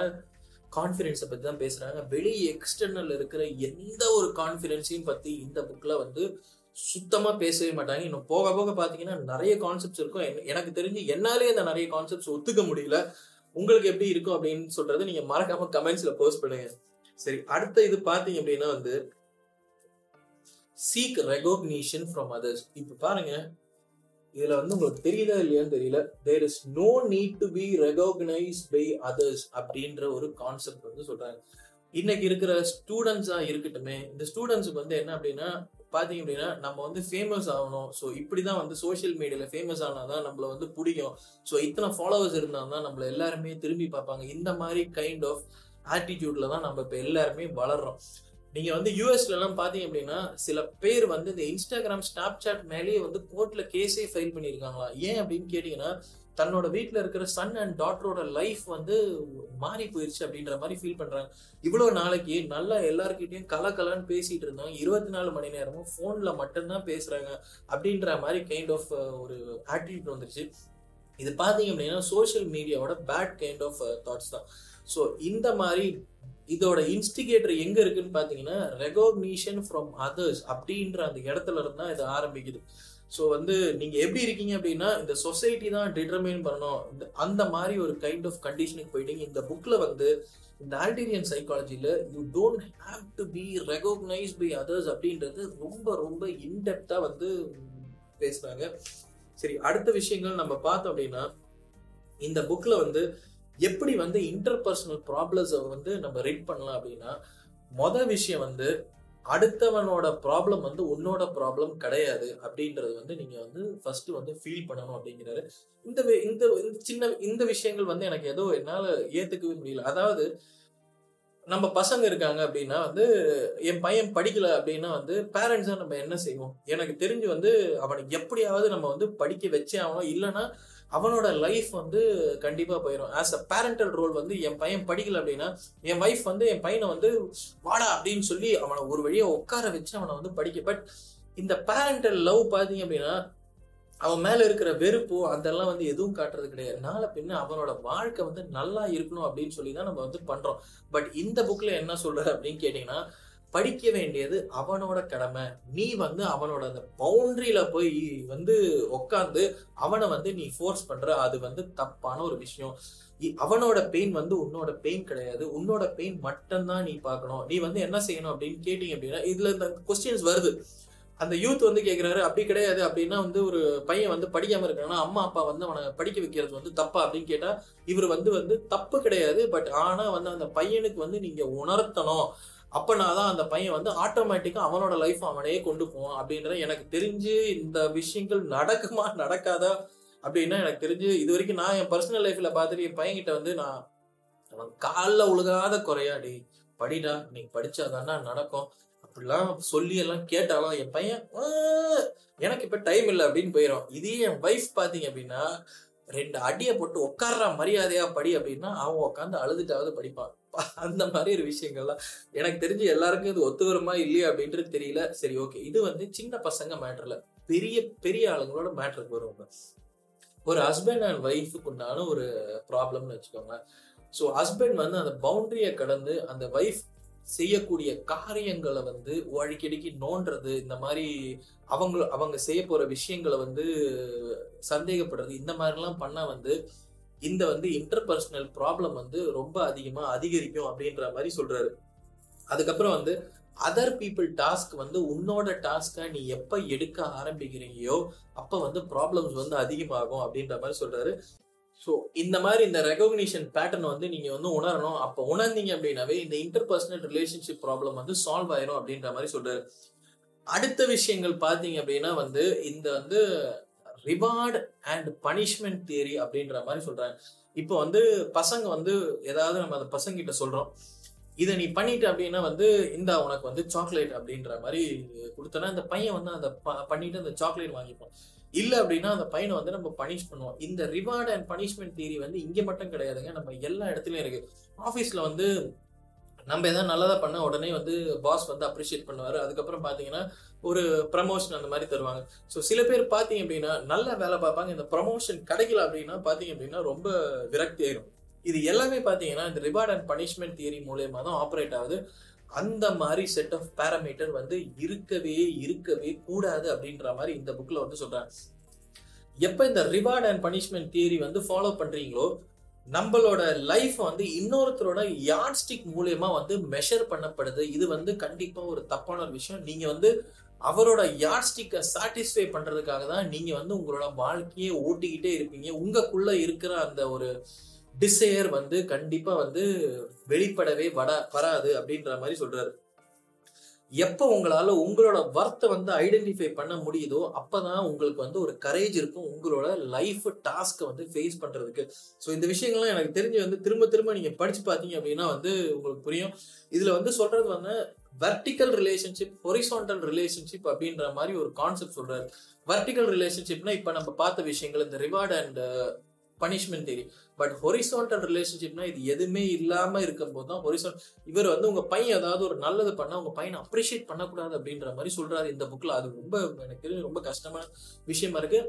A: கான்ஃபிடென்ஸை பற்றி தான் பேசுகிறாங்க வெளியே எக்ஸ்டர்னல் இருக்கிற எந்த ஒரு கான்ஃபிடென்ஸையும் பற்றி இந்த புக்கில் வந்து சுத்தமாக பேசவே மாட்டாங்க. இன்னும் போக போக பார்த்தீங்கன்னா நிறைய கான்செப்ட்ஸ் இருக்கும். எனக்கு தெரிஞ்சு என்னாலே அந்த நிறைய கான்செப்ட்ஸ் ஒத்துக்க முடியல. உங்களுக்கு எப்படி இருக்கும் அப்படின்னு சொல்கிறத நீங்கள் மறக்காமல் கமெண்ட்ஸில் போஸ்ட் பண்ணுங்க. சரி அடுத்த இது பார்த்தீங்க அப்படின்னா வந்து சீக் ரெகோக்னிஷன் ஃப்ரம் அதர்ஸ் இப்போ பாருங்க இதுல வந்து உங்களுக்கு தெரியுதா இல்லையான்னு தெரியல. There is no need to be recognise by others அப்படின்ற ஒரு கான்செப்ட் வந்து சொல்றாங்க. இன்னைக்கு இருக்கிற ஸ்டூடெண்ட்ஸா இருக்கட்டுமே இந்த ஸ்டூடெண்ட்ஸுக்கு வந்து என்ன அப்படின்னா பாத்தீங்க அப்படின்னா நம்ம வந்து ஃபேமஸ் ஆகணும். ஸோ இப்படிதான் வந்து சோஷியல் மீடியால ஃபேமஸ் ஆனாதான் நம்மள வந்து பிடிக்கும். ஸோ இத்தனை ஃபாலோவர்ஸ் இருந்தா தான் நம்மள எல்லாருமே திரும்பி பார்ப்பாங்க. இந்த மாதிரி கைண்ட் ஆஃப் ஆட்டிடியூட்ல தான் நம்ம இப்போ எல்லாருமே வளர்றோம். நீங்க வந்து யூஎஸ்ல எல்லாம் பாத்தீங்க அப்படின்னா சில பேர் வந்து இந்த இன்ஸ்டாகிராம் ஸ்னாப் சாட் மேலேயே வந்து கோர்ட்ல கேஸே ஃபைல் பண்ணியிருக்காங்களா? ஏன் அப்படின்னு கேட்டீங்கன்னா தன்னோட வீட்டில் இருக்கிற சன் அண்ட் டாட்டரோட லைஃப் வந்து மாறி போயிருச்சு அப்படின்ற மாதிரி ஃபீல் பண்ணுறாங்க இவ்வளோ நாளைக்கு நல்லா எல்லாருக்கிட்டையும் கலக்கலன்னு பேசிகிட்டு இருந்தாங்க இருபத்தி நாலு மணி நேரமும் ஃபோனில் மட்டும்தான் பேசுகிறாங்க அப்படின்ற மாதிரி கைண்ட் ஆஃப் ஒரு ஆட்டிடியூட் வந்துருச்சு. இது பார்த்தீங்க அப்படின்னா சோஷியல் மீடியாவோட பேட் கைண்ட் ஆஃப் தாட்ஸ் தான். ஸோ இந்த மாதிரி இதோட இன்ஸ்டிகேட்டர் எங்க இருக்குன்னு பாத்தீங்கன்னா ரெகோக்னிஷன் ஃப்ரம் அதர்ஸ் அப்படின்ற அந்த இடத்துல இருந்தா இது ஆரம்பிக்குது. ஸோ வந்து நீங்க எப்படி இருக்கீங்க அப்படின்னா இந்த சொசைட்டி தான் டிட்டர்மைன் பண்ணணும். இந்த அந்த மாதிரி ஒரு கைண்ட் ஆஃப் கண்டிஷனுக்கு போயிட்டீங்க இந்த புக்ல வந்து இந்த Adlerian சைக்காலஜியில you don't have to be recognise by others அப்படின்றது ரொம்ப ரொம்ப இன்டெப்தா வந்து பேசுறாங்க. சரி அடுத்த விஷயங்கள் நம்ம பார்த்தோம் அப்படின்னா இந்த புக்ல வந்து எப்படி வந்து இன்டர்பர்சனல் ப்ராப்ளம்ஸை வந்து நம்ம ரீட் பண்ணலாம் அப்படின்னா மொதல் விஷயம் வந்து அடுத்தவனோட ப்ராப்ளம் வந்து உன்னோட ப்ராப்ளம் கிடையாது அப்படின்றது வந்து நீங்க வந்து ஃபர்ஸ்ட் வந்து ஃபீல் பண்ணணும் அப்படிங்கிறாரு. இந்த இந்த சின்ன இந்த விஷயங்கள் வந்து எனக்கு ஏதோ என்னால ஏத்துக்கவே முடியல. அதாவது நம்ம பசங்க இருக்காங்க அப்படின்னா வந்து என் பையன் படிக்கல அப்படின்னா வந்து பேரண்ட்ஸா நம்ம என்ன செய்வோம்? எனக்கு தெரிஞ்சு வந்து அவனுக்கு எப்படியாவது நம்ம வந்து படிக்க வச்சே ஆகணும். இல்லைன்னா அவனோட லைஃப் வந்து கண்டிப்பா போயிடும் ஆஸ் அ பேரண்டல் ரோல் வந்து என் பையன் படிக்கல அப்படின்னா என் ஒய்ஃப் வந்து என் பையனை வந்து வாடா அப்படின்னு சொல்லி அவனை ஒரு வழியா உட்கார வச்சு அவனை வந்து படிக்க. பட் இந்த பேரண்டல் லவ் பாத்தீங்க அப்படின்னா அவன் மேல இருக்கிற வெறுப்போ அதெல்லாம் வந்து எதுவும் காட்டுறது கிடையாது. நாளை பின்ன அவனோட வாழ்க்கை வந்து நல்லா இருக்கணும் அப்படின்னு சொல்லி தான் நம்ம வந்து பண்றோம். பட் இந்த புக்ல என்ன சொல்ற அப்படின்னு கேட்டீங்கன்னா படிக்க வேண்டியது அவனோட கடமை. நீ வந்து அவனோட அந்த பவுண்டரியில போய் வந்து உக்காந்து அவனை வந்து நீ ஃபோர்ஸ் பண்ற அது வந்து தப்பான ஒரு விஷயம். அவனோட பெயின் வந்து உன்னோட பெயின் கிடையாது. உன்னோட பெயின் மட்டும்தான் நீ பார்க்கணும். நீ வந்து என்ன செய்யணும் அப்படின்னு கேட்டீங்க அப்படின்னா இதுல இந்த கொஸ்டின்ஸ் வருது. அந்த யூத் வந்து கேட்குறாரு அப்படி கிடையாது. அப்படின்னா வந்து ஒரு பையன் வந்து படிக்காம இருக்கானா அம்மா அப்பா வந்து அவனை படிக்க வைக்கிறது வந்து தப்பா அப்படின்னு கேட்டா இவர் வந்து வந்து தப்பு கிடையாது. பட் ஆனா வந்து அந்த பையனுக்கு வந்து நீங்க உணர்த்தணும். அப்பனாதான் அந்த பையன் வந்து ஆட்டோமேட்டிக்காக அவனோட லைஃப் அவனே கொண்டு போவான் அப்படின்றது எனக்கு தெரிஞ்சு இந்த விஷயங்கள் நடக்குமா நடக்காதா அப்படின்னா எனக்கு தெரிஞ்சு இது வரைக்கும் நான் என் பர்சனல் லைஃப்பில் பார்த்துட்டு என் பையன்கிட்ட வந்து நான் அவன் காலில் உழுகாத குறையாடி படிடா நீ படிச்சாதானா நடக்கும். அப்படிலாம் சொல்லி எல்லாம் கேட்டாலும் என் பையன் எனக்கு இப்போ டைம் இல்லை அப்படின்னு போயிடும் இதே என் ஒய்ஃப் பார்த்தீங்க அப்படின்னா ரெண்டு அடியை போட்டு உட்கார்ற மரியாதையா படி அப்படின்னா அவன் உட்காந்து அழுதுட்டாவது படிப்பான். அந்த மாதிரி ஒரு விஷயங்கள்லாம் எனக்கு தெரிஞ்சு எல்லாருக்கும் இது ஒத்து வருமா இல்லையா அப்படின்றது தெரியல. சரி ஓகே இது வந்து சின்ன பசங்க மேட்டர்ல பெரிய பெரிய ஆளுங்களோட மேட்டருக்கு வருவாங்க. ஒரு ஹஸ்பண்ட் அண்ட் ஒய்ஃபுக்கு உண்டான ஒரு ப்ராப்ளம்னு வச்சுக்கோங்க. ஸோ ஹஸ்பண்ட் வந்து அந்த பவுண்டரியை கடந்து அந்த ஒய்ஃப் செய்யக்கூடிய காரியங்களை வந்து அடிக்கடிக்கு நோண்டுறது இந்த மாதிரி அவங்க அவங்க செய்ய போற விஷயங்களை வந்து சந்தேகப்படுறது இந்த மாதிரிலாம் பண்ணா வந்து இந்த வந்து இன்டர்பர்சனல் ப்ராப்ளம் வந்து ரொம்ப அதிகமாக அதிகரிக்கும் அப்படின்ற மாதிரி சொல்றாரு. அதுக்கப்புறம் வந்து அதர் பீப்புள் டாஸ்க் வந்து உன்னோட டாஸ்கை நீ எப்போ எடுக்க ஆரம்பிக்கிறீங்கயோ அப்போ வந்து ப்ராப்ளம்ஸ் வந்து அதிகமாகும் அப்படின்ற மாதிரி சொல்றாரு. ஸோ இந்த மாதிரி இந்த ரெகக்னிஷன் பேட்டர்ன் வந்து நீங்கள் வந்து உணரணும். அப்போ உணர்ந்தீங்க அப்படின்னாவே இந்த இன்டர்பர்சனல் ரிலேஷன்ஷிப் ப்ராப்ளம் வந்து சால்வ் ஆயிரும் அப்படின்ற மாதிரி சொல்றாரு. அடுத்த விஷயங்கள் பார்த்தீங்க அப்படின்னா வந்து இந்த வந்து ரிவார்டு அண்ட் பனிஷ்மெண்ட் தியரி அப்படின்ற மாதிரி சொல்றாங்க. இப்போ வந்து பசங்க வந்து ஏதாவது நம்ம அந்த பசங்க கிட்ட சொல்றோம். இதை நீ பண்ணிட்ட அப்படின்னா வந்து இந்த உனக்கு வந்து சாக்லேட் அப்படின்ற மாதிரி கொடுத்தனா இந்த பையன் வந்து அந்த பண்ணிட்டு அந்த சாக்லேட் வாங்கிப்பான். இல்லை அப்படின்னா அந்த பையனை வந்து நம்ம பனிஷ் பண்ணுவோம். இந்த ரிவார்டு அண்ட் பனிஷ்மெண்ட் தியரி வந்து இங்கே மட்டும் கிடையாதுங்க. நம்ம எல்லா இடத்துலையும் இருக்கு. ஆஃபீஸில் வந்து நம்ம எதாவது நல்லதாக பண்ணால் உடனே வந்து பாஸ் வந்து அப்ரிஷியேட் பண்ணுவார். அதுக்கப்புறம் பார்த்தீங்கன்னா ஒரு ப்ரமோஷன் அந்த மாதிரி தருவாங்க. ஸோ சில பேர் பார்த்தீங்க அப்படின்னா நல்ல வேலை பார்ப்பாங்க. இந்த ப்ரமோஷன் கிடைக்கல அப்படின்னா பார்த்தீங்க அப்படின்னா ரொம்ப விரக்தி ஆயிடும் இது எல்லாமே பார்த்தீங்கன்னா இந்த ரிவார்ட் அண்ட் பனிஷ்மெண்ட் தியரி மூலயமா தான் ஆப்ரேட் ஆகுது. அந்த மாதிரி செட் ஆஃப் பேராமீட்டர் வந்து இருக்கவே இருக்கவே கூடாது அப்படின்ற மாதிரி இந்த புக்கில் வந்து சொல்கிறாங்க எப்போ இந்த ரிவார்ட் அண்ட் பனிஷ்மெண்ட் தியரி வந்து ஃபாலோ பண்ணுறீங்களோ நம்மளோட லைஃப் வந்து இன்னொருத்தரோட யார்ட் ஸ்டிக் மூலியமா வந்து மெஷர் பண்ணப்படுது. இது வந்து கண்டிப்பா ஒரு தப்பான ஒரு விஷயம். நீங்க வந்து அவரோட யார்ட் ஸ்டிக்கை சாட்டிஸ்ஃபை பண்றதுக்காக தான் நீங்க வந்து உங்களோட வாழ்க்கையை ஓட்டிக்கிட்டே இருப்பீங்க. உங்களுக்குள்ள இருக்கிற அந்த ஒரு டிசையர் வந்து கண்டிப்பா வந்து வெளிப்படவே வட வராது அப்படின்ற மாதிரி சொல்றாரு. எப்போ உங்களால் உங்களோட ஒர்த்தை வந்து ஐடென்டிஃபை பண்ண முடியுதோ அப்போ தான் உங்களுக்கு வந்து ஒரு கரேஜ் இருக்கும் உங்களோட லைஃப் டாஸ்க்கை வந்து ஃபேஸ் பண்ணுறதுக்கு ஸோ இந்த விஷயங்கள்லாம் எனக்கு தெரிஞ்சு வந்து திரும்ப திரும்ப நீங்கள் படித்து பார்த்தீங்க அப்படின்னா வந்து உங்களுக்கு புரியும். இதில் வந்து சொல்கிறது வந்து வெர்டிக்கல் ரிலேஷன்ஷிப் ஹொரிசான்டல் ரிலேஷன்ஷிப் அப்படின்ற மாதிரி ஒரு கான்செப்ட் சொல்கிறாரு வெர்டிக்கல் ரிலேஷன்ஷிப்னா இப்போ நம்ம பார்த்த விஷயங்கள் இந்த reward and punishment theory but horizontal ரிலேஷன்ஷிப்னா இது எதுவுமே இல்லாம இருக்கும் போது தான் ஹொரிசோன் இவர் வந்து உங்க பையன் ஏதாவது ஒரு நல்லது பண்ணா உங்க பையனை அப்ரிஷியேட் பண்ணக்கூடாது அப்படின்ற மாதிரி சொல்றாரு இந்த புக்ல அது ரொம்ப எனக்கு தெரிஞ்சு ரொம்ப கஷ்டமான விஷயமா இருக்கு.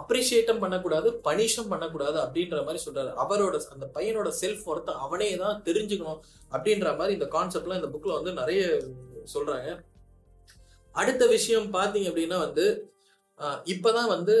A: அப்ரிஷியேட்டும் பண்ணக்கூடாது பனிஷும் பண்ணக்கூடாது அப்படின்ற மாதிரி சொல்றாரு. அவரோட அந்த பையனோட செல்ஃப் ஒர்த்தை அவனே தான் தெரிஞ்சுக்கணும் அப்படின்ற மாதிரி இந்த கான்செப்ட்லாம் இந்த புக்ல வந்து நிறைய சொல்றாங்க. அடுத்த விஷயம் பார்த்தீங்க அப்படின்னா வந்து இப்பதான் வந்து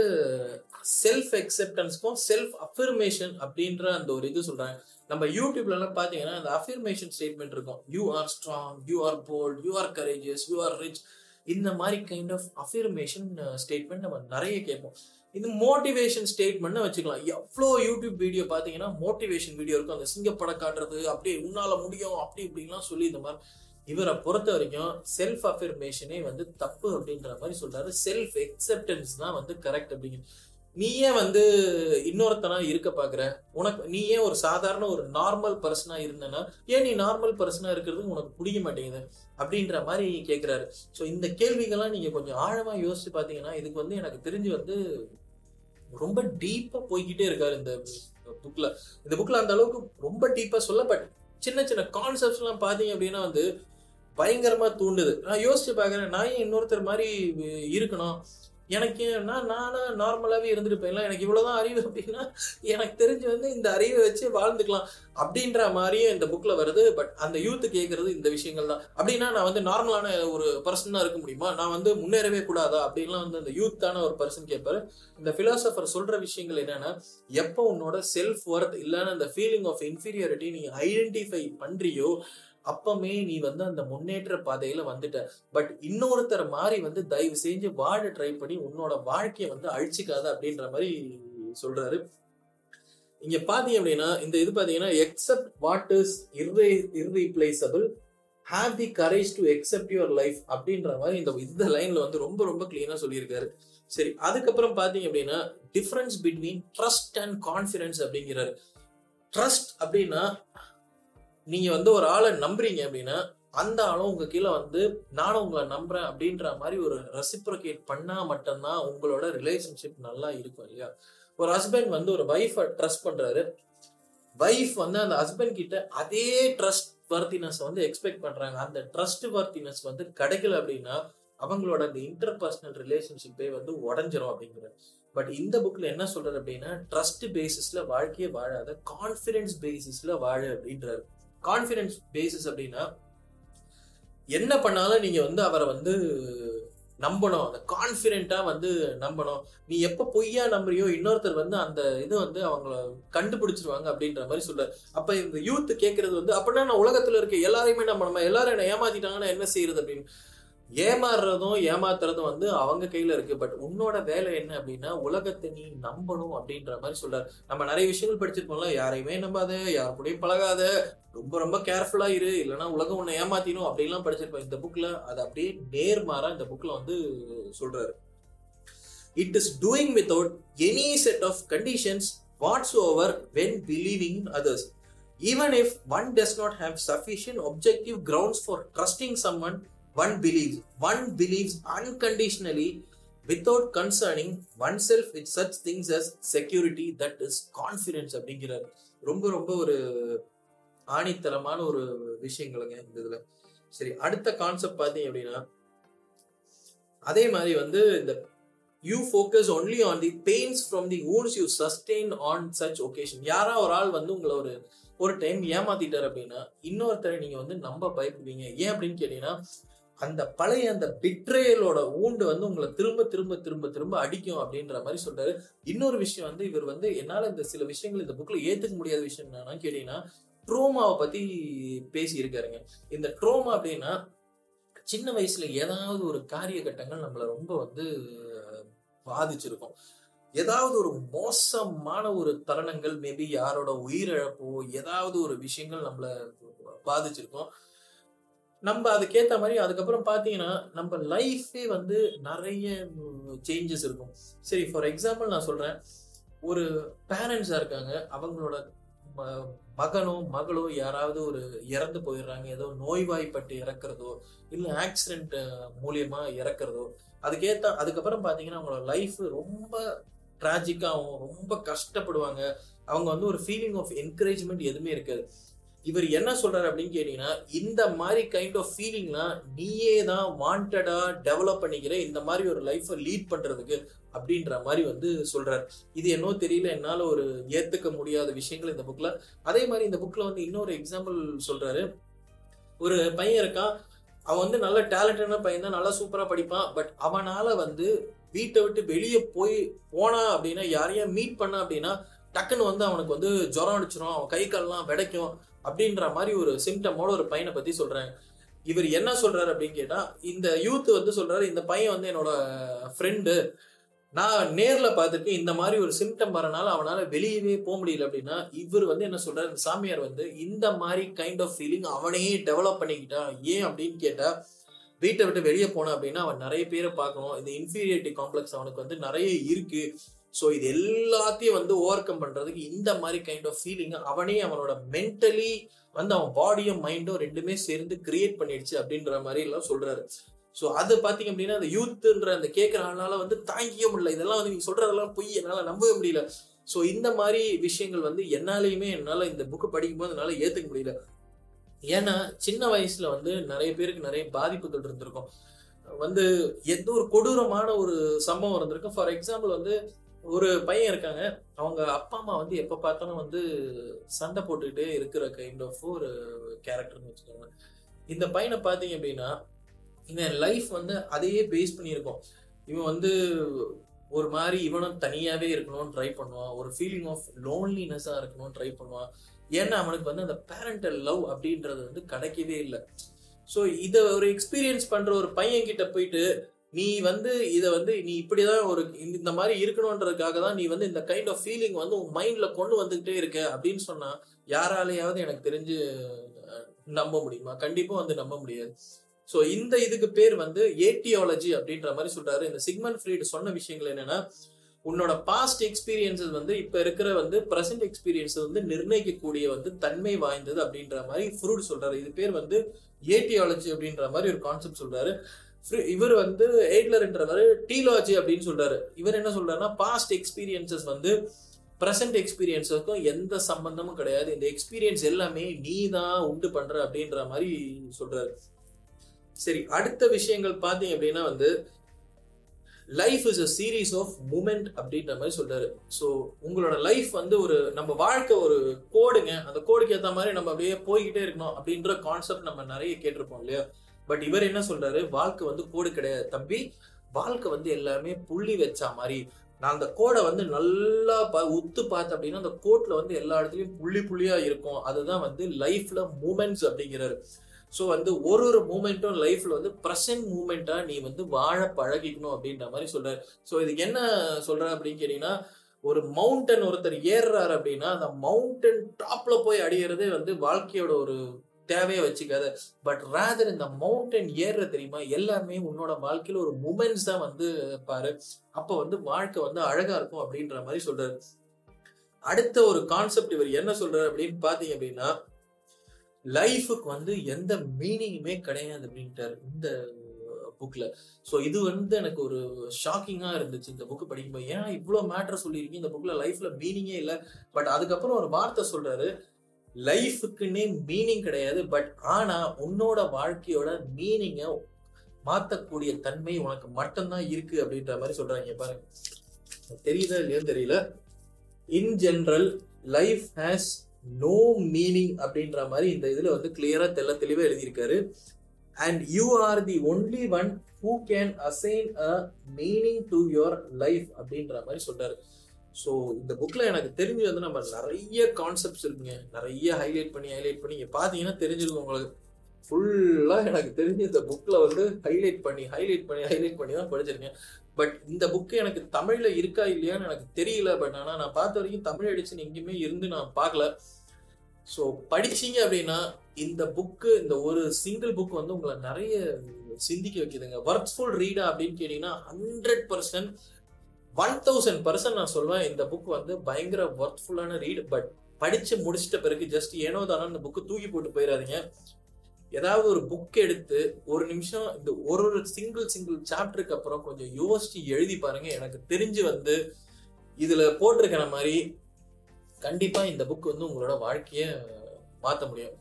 A: செல்ஃப் அக்செப்டன்ஸ்க்கும் செல்ஃப் அஃபர்மேஷன் அப்படின்ற அந்த ஒரு இது சொல்றாங்க. நம்ம யூடியூப்ல எல்லாம் பாத்தீங்கன்னா அந்த அஃபர்மேஷன் ஸ்டேட்மெண்ட் இருக்கும். You are strong you are bold you are courageous you are rich இந்த மாதிரி கைண்ட் ஆஃப் அஃபர்மேஷன் ஸ்டேட்மெண்ட் நம்ம நிறைய கேட்போம். இது மோட்டிவேஷன் ஸ்டேட்மெண்ட்னு வச்சுக்கலாம். எவ்வளோ யூடியூப் வீடியோ பார்த்தீங்கன்னா மோட்டிவேஷன் வீடியோ இருக்கும். அந்த சிங்கப்படம் காட்டுறது அப்படியே உன்னால முடியும் அப்படி இப்படிலாம் சொல்லி இந்த மாதிரி. இவரை பொறுத்த வரைக்கும் செல்ஃப் அஃபர்மேஷனே வந்து தப்பு அப்படின்ற மாதிரி சொல்றாரு. செல்ஃப் எக்ஸெப்டன்ஸ் தான் வந்து கரெக்ட் அப்படிங்கிறது நீயே வந்து இன்னொருத்தனா இருக்க பாக்குற? உனக்கு நீ ஏன் ஒரு சாதாரண ஒரு நார்மல் பர்சனா இருந்தனா ஏன் நீ நார்மல் பர்சனா இருக்கிறது உனக்கு பிடிக்க மாட்டேங்குது? அப்படின்ற மாதிரி கேட்கிறாரு ஸோ இந்த கேள்விகள்லாம் நீங்க கொஞ்சம் ஆழமா யோசிச்சு பாத்தீங்கன்னா இதுக்கு வந்து எனக்கு தெரிஞ்சு வந்து ரொம்ப டீப்பா போய்கிட்டே இருக்காரு இந்த புக்ல இந்த புக்ல அந்த அளவுக்கு ரொம்ப டீப்பா சொல்ல பட் சின்ன சின்ன கான்செப்ட்ஸ் எல்லாம் பாத்தீங்க அப்படின்னா வந்து பயங்கரமா தூண்டுது. நான் யோசிச்சு பாக்குறேன் நான் ஏன் இன்னொருத்தர் மாதிரி இருக்கணும்? எனக்கு நான் நானும் நார்மலாகவே இருந்துட்டு எனக்கு இவ்வளோதான் அறிவு அப்படின்னா எனக்கு தெரிஞ்சு வந்து இந்த அறிவை வச்சு வாழ்ந்துக்கலாம் அப்படின்ற மாதிரியே இந்த புக்கில் வருது. பட் அந்த யூத்து கேட்குறது இந்த விஷயங்கள் தான். அப்படின்னா நான் வந்து நார்மலான ஒரு பர்சனாக இருக்க முடியுமா? நான் வந்து முன்னேறவே கூடாதா? அப்படின்லாம் வந்து அந்த யூத்தான ஒரு பர்சன் கேட்பாரு. இந்த ஃபிலாசபர் சொல்கிற விஷயங்கள் என்னென்னா எப்போ உன்னோட செல்ஃப் ஒர்த் இல்லைன்னா அந்த ஃபீலிங் ஆஃப் இன்ஃபீரியாரிட்டி நீ ஐடென்டிஃபை பண்ணுறியோ அப்பமே நீ வந்து அந்த முன்னேற்ற பாதையில வந்துட்ட. பட் இன்னொருத்தர் மாதிரி வந்து தயவு செஞ்சு வாழ ட்ரை பண்ணி உன்னோட வாழ்க்கையை வந்து அழிச்சிக்காத அப்படின்ற மாதிரி சொல்றாரு. இங்க பாத்தீங்க அப்படின்னா இந்த இது பாத்தீங்கன்னா accept what is irre irreplaceable have the courage to accept your life அப்படின்ற மாதிரி இந்த இந்த லைன்ல வந்து ரொம்ப ரொம்ப கிளீனா சொல்லியிருக்காரு. சரி அதுக்கப்புறம் பாத்தீங்க அப்படின்னா difference between trust and confidence அப்படிங்கிறாரு. ட்ரஸ்ட் அப்படின்னா நீங்க வந்து ஒரு ஆளை நம்புறீங்க அப்படின்னா அந்த ஆளும் உங்க கீழே வந்து நானும் உங்களை நம்புறேன் அப்படின்ற மாதிரி ஒரு ரெசிப்ரோகேட் பண்ணா மட்டும்தான் உங்களோட ரிலேஷன்ஷிப் நல்லா இருக்கும் இல்லையா? ஒரு ஹஸ்பண்ட் வந்து ஒரு ஒய்ஃபை ட்ரஸ்ட் பண்றாரு. ஒய்ஃப் வந்து அந்த ஹஸ்பண்ட் கிட்ட அதே ட்ரஸ்ட் வர்த்தினஸ் வந்து எக்ஸ்பெக்ட் பண்றாங்க. அந்த ட்ரஸ்ட் வர்த்தினஸ் வந்து கிடைக்கல அப்படின்னா அவங்களோட அந்த இன்டர்பர்சனல் ரிலேஷன்ஷிப்பே வந்து உடஞ்சிரும் அப்படிங்கிறது பட் இந்த புக்ல என்ன சொல்றாரு அப்படின்னா ட்ரஸ்ட் பேசிஸ்ல வாழ்க்கையே வாழாத கான்பிடன்ஸ் பேசிஸ்ல வாழ அப்படின்றாரு. கான்ஃபிடென்ஸ் பேசிஸ் அப்படின்னா என்ன பண்ணாலும் நீங்க வந்து அவரை வந்து நம்பணும். அந்த கான்ஃபிடென்ட்டாக வந்து நம்பணும். நீ எப்போ பொய்யா நம்புறியோ இன்னொருத்தர் வந்து அந்த இது வந்து அவங்கள கண்டுபிடிச்சிருவாங்க அப்படின்ற மாதிரி சொல்றாரு அப்போ இந்த யூத் கேட்கறது வந்து அப்படின்னா நான் உலகத்தில் இருக்க எல்லாரையுமே நம்பணுமா? எல்லாரும் என்ன ஏமாத்திட்டாங்கன்னா என்ன செய்யறது அப்படின்னு. ஏமாறுறதும் ஏமாத்துறதும் வந்து அவங்க கையில இருக்கு. பட் உன்னோட வேலை என்ன அப்படின்னா உலகத்தை நீ நம்பணும் அப்படின்ற மாதிரி சொல்றாரு. நம்ம நிறைய விஷயங்கள் படிச்சிருப்போம்ல யாரையுமே நம்பாத யார் கூடயும் பழகாத ரொம்ப ரொம்ப கேர்ஃபுல்லா இரு. இல்லைன்னா உலகம் உன்னை ஏமாத்தினும் அப்படின்லாம் படிச்சிருப்போம். இந்த புக்ல அது அப்படியே நேர்மாறா இந்த புக்ல வந்து சொல்றாரு. It is doing without any set of conditions whatsoever when believing others even if one does not have sufficient objective grounds for trusting someone one believes one believes unconditionally without concerning oneself with such things as security that is confidence அப்படிங்கிறார். ரொம்ப ரொம்ப ஒரு ஆணித்தரமான ஒரு விஷயங்களுங்க இந்த இதுல. சரி அடுத்த concept பார்த்தீங்க அப்படின்னா அதே மாதிரி வந்து இந்த you focus only on the pains from the wounds you sustain on such occasion யாரா ஒரு ஆள் வந்து உங்களை ஒரு ஒரு டைம் ஏமாத்திட்டார் அப்படின்னா இன்னொருத்தரை நீங்க வந்து நம்ப பயப்படுவீங்க. ஏன் அப்படின்னு கேட்டீங்கன்னா அந்த பழைய அந்த பிட்ரேயலோட ஊண்டு வந்து உங்களை திரும்ப திரும்ப திரும்ப திரும்ப அடிக்கும் அப்படின்ற மாதிரி சொல்றாரு. இன்னொரு விஷயம் வந்து இவர் வந்து என்னால இந்த சில விஷயங்கள் இந்த புக்ல ஏத்துக்க முடியாத விஷயம் என்னன்னா கேட்டீங்கன்னா ட்ரோமாவை பத்தி பேசி இருக்காருங்க இந்த ட்ரோமா அப்படின்னா சின்ன வயசுல ஏதாவது ஒரு காரிய கட்டங்கள் நம்மள ரொம்ப வந்து பாதிச்சிருக்கும். ஏதாவது ஒரு மோசமான ஒரு தருணங்கள் மேபி யாரோட உயிரிழப்போ ஏதாவது ஒரு விஷயங்கள் நம்மள பாதிச்சிருக்கோம். நம்ம அதுக்கேற்ற மாதிரி அதுக்கப்புறம் பார்த்தீங்கன்னா நம்ம லைஃபே வந்து நிறைய சேஞ்சஸ் இருக்கும். சரி ஃபார் எக்ஸாம்பிள் நான் சொல்கிறேன் ஒரு பேரண்ட்ஸாக இருக்காங்க. அவங்களோட ம- மகனோ மகளோ யாராவது ஒரு இறந்து போயிடுறாங்க. ஏதோ நோய்வாய்ப்பட்டு இறக்குறதோ இல்லை ஆக்சிடென்ட் மூலியமா இறக்குறதோ அதுக்கேற்ற அதுக்கப்புறம் பார்த்தீங்கன்னா அவங்களோட லைஃப் ரொம்ப ட்ராஜிக்காகவும் ரொம்ப கஷ்டப்படுவாங்க. அவங்க வந்து ஒரு ஃபீலிங் ஆஃப் என்கரேஜ்மெண்ட் எதுவுமே இருக்காது. இவர் என்ன சொல்றாரு அப்படின்னு கேட்டீங்கன்னா இந்த மாதிரி கைண்ட் ஆஃப் ஃபீலிங்லாம் நீயே தான் வாண்டடா டெவலப் பண்ணிக்கிற இந்த மாதிரி ஒரு லைஃப்பை லீட் பண்றதுக்கு அப்படின்ற மாதிரி வந்து சொல்றாரு. இது என்னோ தெரியல என்னால ஒரு ஏத்துக்க முடியாத விஷயங்கள் இந்த புக்ல அதே மாதிரி இந்த புக்ல வந்து இன்னொரு எக்ஸாம்பிள் சொல்றாரு. ஒரு பையன் இருக்கான். அவன் வந்து நல்ல டேலண்டடான பையன் தான் நல்லா சூப்பரா படிப்பான். பட் அவனால வந்து வீட்டை விட்டு வெளியே போய் போனா அப்படின்னா யாரையும் மீட் பண்ண அப்படின்னா டக்குன்னு வந்து அவனுக்கு வந்து ஜுரம் அடிச்சிரும். அவன் கை கால்லாம் வெடைக்கும் அப்படின்ற மாதிரி ஒரு சிம்டமோட ஒரு பையனை பத்தி சொல்றாங்க இவர் என்ன சொல்றாரு அப்படின்னு கேட்டா இந்த யூத் வந்து சொல்றாரு இந்த பையன் வந்து என்னோட ஃப்ரெண்டு நான் நேர்ல பார்த்துருக்கேன் இந்த மாதிரி ஒரு சிம்டம் வரனால அவனால வெளியவே போக முடியல அப்படின்னா இவர் வந்து என்ன சொல்றாரு இந்த சாமியார் வந்து இந்த மாதிரி கைண்ட் ஆஃப் ஃபீலிங் அவனையே டெவலப் பண்ணிக்கிட்டான். ஏன் அப்படின்னு கேட்டா வீட்டை விட்டு வெளியே போனான் அப்படின்னா அவன் நிறைய பேரை பார்க்கணும். இந்த இன்ஃபீரியாரிட்டி காம்ப்ளெக்ஸ் அவனுக்கு வந்து நிறைய இருக்கு. ஸோ இது எல்லாத்தையும் வந்து ஓவர் கம் பண்ணுறதுக்கு இந்த மாதிரி கைண்ட் ஆஃப் ஃபீலிங் அவனே அவனோட மென்டலி வந்து அவன் பாடியும் மைண்டும் ரெண்டுமே சேர்ந்து கிரியேட் பண்ணிடுச்சு அப்படின்ற மாதிரி எல்லாம் சொல்கிறாரு ஸோ அது பார்த்தீங்க அப்படின்னா அந்த யூத்துன்ற அந்த கேட்குற ஆளால வந்து தாங்கிக்க முடியல. இதெல்லாம் வந்து நீங்க சொல்றதெல்லாம் பொய் என்னால் நம்பவே முடியல. ஸோ இந்த மாதிரி விஷயங்கள் வந்து என்னாலையுமே என்னால் இந்த புக்கு படிக்கும்போது என்னால் ஏற்றுக்க முடியல. ஏன்னா சின்ன வயசுல வந்து நிறைய பேருக்கு நிறைய பாதிப்புகள் இருந்திருக்கும். வந்து எந்த ஒரு கொடூரமான ஒரு சம்பவம் இருந்திருக்கும். ஃபார் எக்ஸாம்பிள் வந்து ஒரு பையன் இருக்காங்க. அவங்க அப்பா அம்மா வந்து எப்ப பார்த்தாலும் வந்து சண்டை போட்டுக்கிட்டே இருக்கிற கைண்ட் ஆஃப் ஒரு கேரக்டர்னு வச்சுக்கோங்க. இந்த பையனை பார்த்தீங்க அப்படின்னா இவன் லைஃப் வந்து அதையே பேஸ் பண்ணியிருக்கோம் இவன் வந்து ஒரு மாதிரி இவனும் தனியாவே இருக்கணும்னு ட்ரை பண்ணுவான். ஒரு ஃபீலிங் ஆஃப் லோன்லினஸா இருக்கணும்னு ட்ரை பண்ணுவான். ஏன்னா அவனுக்கு வந்து அந்த பேரண்டல் லவ் அப்படின்றது வந்து கிடைக்கவே இல்லை. ஸோ இதை ஒரு எக்ஸ்பீரியன்ஸ் பண்ற ஒரு பையன் கிட்ட போயிட்டு நீ வந்து இதை வந்து நீ இப்படிதான் ஒரு இந்த மாதிரி இருக்கணுன்றதுக்காக தான் நீ வந்து இந்த கைண்ட் ஆஃப் ஃபீலிங் வந்து உன் மைண்ட்ல கொண்டு வந்துகிட்டே இருக்க அப்படின்னு சொன்னா யாராலையாவது எனக்கு தெரிஞ்சு நம்ப முடியுமா? கண்டிப்பா வந்து நம்ப முடியாது. ஸோ இந்த இதுக்கு பேர் வந்து ஏட்டியாலஜி அப்படின்ற மாதிரி சொல்றாரு. இந்த சிக்மன் ஃப்ரீடு சொன்ன விஷயங்கள் என்னன்னா உன்னோட பாஸ்ட் எக்ஸ்பீரியன்சஸ் வந்து இப்ப இருக்கிற வந்து பிரசன்ட் எக்ஸ்பீரியன்ஸ் வந்து நிர்ணயிக்கக்கூடிய வந்து தன்மை வாய்ந்தது அப்படின்ற மாதிரி ஃப்ரூட் சொல்றாரு. இது பேர் வந்து ஏட்டியாலஜி அப்படின்ற மாதிரி ஒரு கான்செப்ட் சொல்றாரு. இவர் வந்து எய்ட்லர்ன்றவர் டீலாஜி அப்படின்னு சொல்றாரு. இவர் என்ன சொல்றாருன்னா பாஸ்ட் எக்ஸ்பீரியன்சஸ் வந்து ப்ரெசன்ட் எக்ஸ்பீரியன்ஸுக்கும் எந்த சம்பந்தமும் கிடையாது. இந்த எக்ஸ்பீரியன்ஸ் எல்லாமே நீ தான் உண்டு பண்ற அப்படின்ற மாதிரி சொல்றாரு. சரி அடுத்த விஷயங்கள் பார்த்தீங்க அப்படின்னா வந்து life is a series of moment அப்படின்ற மாதிரி சொல்றாரு. ஸோ உங்களோட லைஃப் வந்து ஒரு நம்ம வாழ்க்கை ஒரு கோடுங்க. அந்த கோடுக்கு ஏற்ற மாதிரி நம்ம அப்படியே போய்கிட்டே இருக்கணும் அப்படின்ற கான்செப்ட் நம்ம நிறைய கேட்டிருப்போம் இல்லையா? பட் இவர் என்ன சொல்றாரு? வாழ்க்கை வந்து கோடு கிடையாது தம்பி. வாழ்க்கை வந்து எல்லாமே புள்ளி வச்சா மாதிரி. நான் அந்த கோடை வந்து நல்லா பா உத்து பார்த்தேன் அப்படின்னா அந்த கோட்ல வந்து எல்லா இடத்துலயும் புள்ளி புள்ளியா இருக்கும். அதுதான் வந்து லைஃப்ல மூமெண்ட்ஸ் அப்படிங்கிறாரு. ஸோ வந்து ஒரு ஒரு மூமெண்ட்டும் லைஃப்ல வந்து ப்ரெசன்ட் மூமெண்ட்டா நீ வந்து வாழ பழகிக்கணும் அப்படின்ற மாதிரி சொல்றாரு. ஸோ இதுக்கு என்ன சொல்ற அப்படின்னு கேட்டீங்கன்னா ஒரு மவுண்டன் ஒருத்தர் ஏறுறாரு அப்படின்னா அந்த மவுண்டன் டாப்ல போய் அடையிறதே வந்து வாழ்க்கையோட ஒரு தேவையை வச்சுக்காத. பட் ரேதர் இந்த மவுண்டன் ஏறுற தெரியுமா? எல்லாருமே உன்னோட வாழ்க்கையில ஒரு மூமெண்ட்ஸ் தான் வந்து பாரு. அப்ப வந்து வாழ்க்கை வந்து அழகா இருக்கும் அப்படின்ற மாதிரி சொல்றாரு. அடுத்த ஒரு கான்செப்ட் இவர் என்ன சொல்றாரு அப்படின்னு பாத்தீங்க அப்படின்னா லைஃபுக்கு வந்து எந்த மீனிங்குமே கிடையாது அப்படின்ட்டார் இந்த புக்ல ஸோ இது வந்து எனக்கு ஒரு ஷாக்கிங்காக இருந்துச்சு இந்த புக்கு படிக்கும்போது. ஏன் இவ்வளோ மேட்டர் சொல்லியிருக்கீங்க. இந்த புக்கில் லைஃப்ல மீனிங்கே இல்லை. பட் அதுக்கப்புறம் ஒரு வார்த்தை சொல்றாரு. லைஃபுக்குன்னே மீனிங் கிடையாது பட் ஆனா உன்னோட வாழ்க்கையோட மீனிங்கை மாத்தக்கூடிய தன்மை உனக்கு மட்டும்தான் இருக்கு அப்படின்ற மாதிரி சொல்றாங்க பாருங்க. தெரியுதா இல்லையான்னு தெரியல. In general life has no meaning அப்படின்ற மாதிரி இந்த இதுல வந்து கிளியரா தெல்ல தெளிவா எழுதியிருக்காரு. And you are the only one who can assign a meaning to your life அப்படின்ற மாதிரி சொல்றாரு. ஸோ இந்த புக்கில் எனக்கு தெரிஞ்சு வந்து நம்ம நிறைய கான்செப்ட்ஸ் இருக்குங்க. நிறைய ஹைலைட் பண்ணி ஹைலைட் பண்ணி. இங்கே பார்த்தீங்கன்னா தெரிஞ்சிருக்கும் உங்களுக்கு. ஃபுல்லாக எனக்கு தெரிஞ்சு இந்த புக்கில் வந்து ஹைலைட் பண்ணி ஹைலைட் பண்ணி ஹைலைட் பண்ணி தான் படிச்சிருக்கேன். பட் இந்த புக்கு எனக்கு தமிழில் இருக்கா இல்லையான்னு எனக்கு தெரியல. பட் ஆனால் நான் பார்த்த வரைக்கும் தமிழ் எடிஷன் எங்கேயுமே இருந்து நான் பார்க்கல. ஸோ படிச்சீங்க அப்படின்னா இந்த புக்கு இந்த ஒரு சிங்கிள் புக் வந்து உங்களை நிறைய சிந்திக்க வைக்குதுங்க. ஒர்க்ஃபுல் ரீடா அப்படின்னு கேட்டிங்கன்னா hundred percent one thousand percent நான் சொல்லுவேன் இந்த புக் வந்து பயங்கர ஒர்த்ஃபுல்லான ரீட் பட் படிச்சு முடிச்சிட்ட பிறகு ஜஸ்ட் ஏனோ தானோ இந்த புக்கு தூக்கி போட்டு போயிடாதீங்க ஏதாவது ஒரு புக் எடுத்து ஒரு நிமிஷம் இந்த ஒரு ஒரு சிங்கிள் சிங்கிள் சாப்டருக்கு அப்புறம் கொஞ்சம் யோசிச்சு எழுதி பாருங்க. எனக்கு தெரிஞ்சு வந்து இதுல போட்டிருக்கிற மாதிரி கண்டிப்பா இந்த புக் வந்து உங்களோட வாழ்க்கைய மாத்த முடியும்.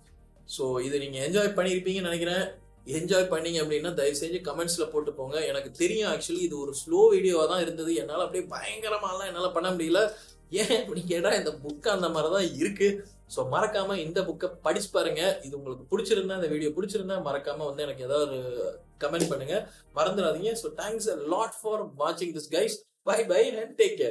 A: ஸோ இதை நீங்க என்ஜாய் பண்ணியிருப்பீங்கன்னு நினைக்கிறேன். என்ஜாய் பண்ணீங்க அப்படின்னா தயவு செஞ்சு கமெண்ட்ஸில் போட்டு போங்க. எனக்கு தெரியும் ஆக்சுவலி இது ஒரு ஸ்லோ வீடியோவாக தான் இருந்தது. என்னால் அப்படியே பயங்கரமாலாம் என்னால் பண்ண முடியல. ஏன் அப்படி கேட்டால் இந்த புக் அந்த மாதிரி தான் இருக்குது ஸோ மறக்காமல் இந்த புக்கை படிச்சு பாருங்க. இது உங்களுக்கு பிடிச்சிருந்தா இந்த வீடியோ பிடிச்சிருந்தா மறக்காமல் வந்து எனக்கு ஏதாவது ஒரு கமெண்ட் பண்ணுங்கள் மறந்துடாதீங்க ஸோ தேங்க்ஸ் லாட் ஃபார் வாட்சிங் this guys bye bye and take care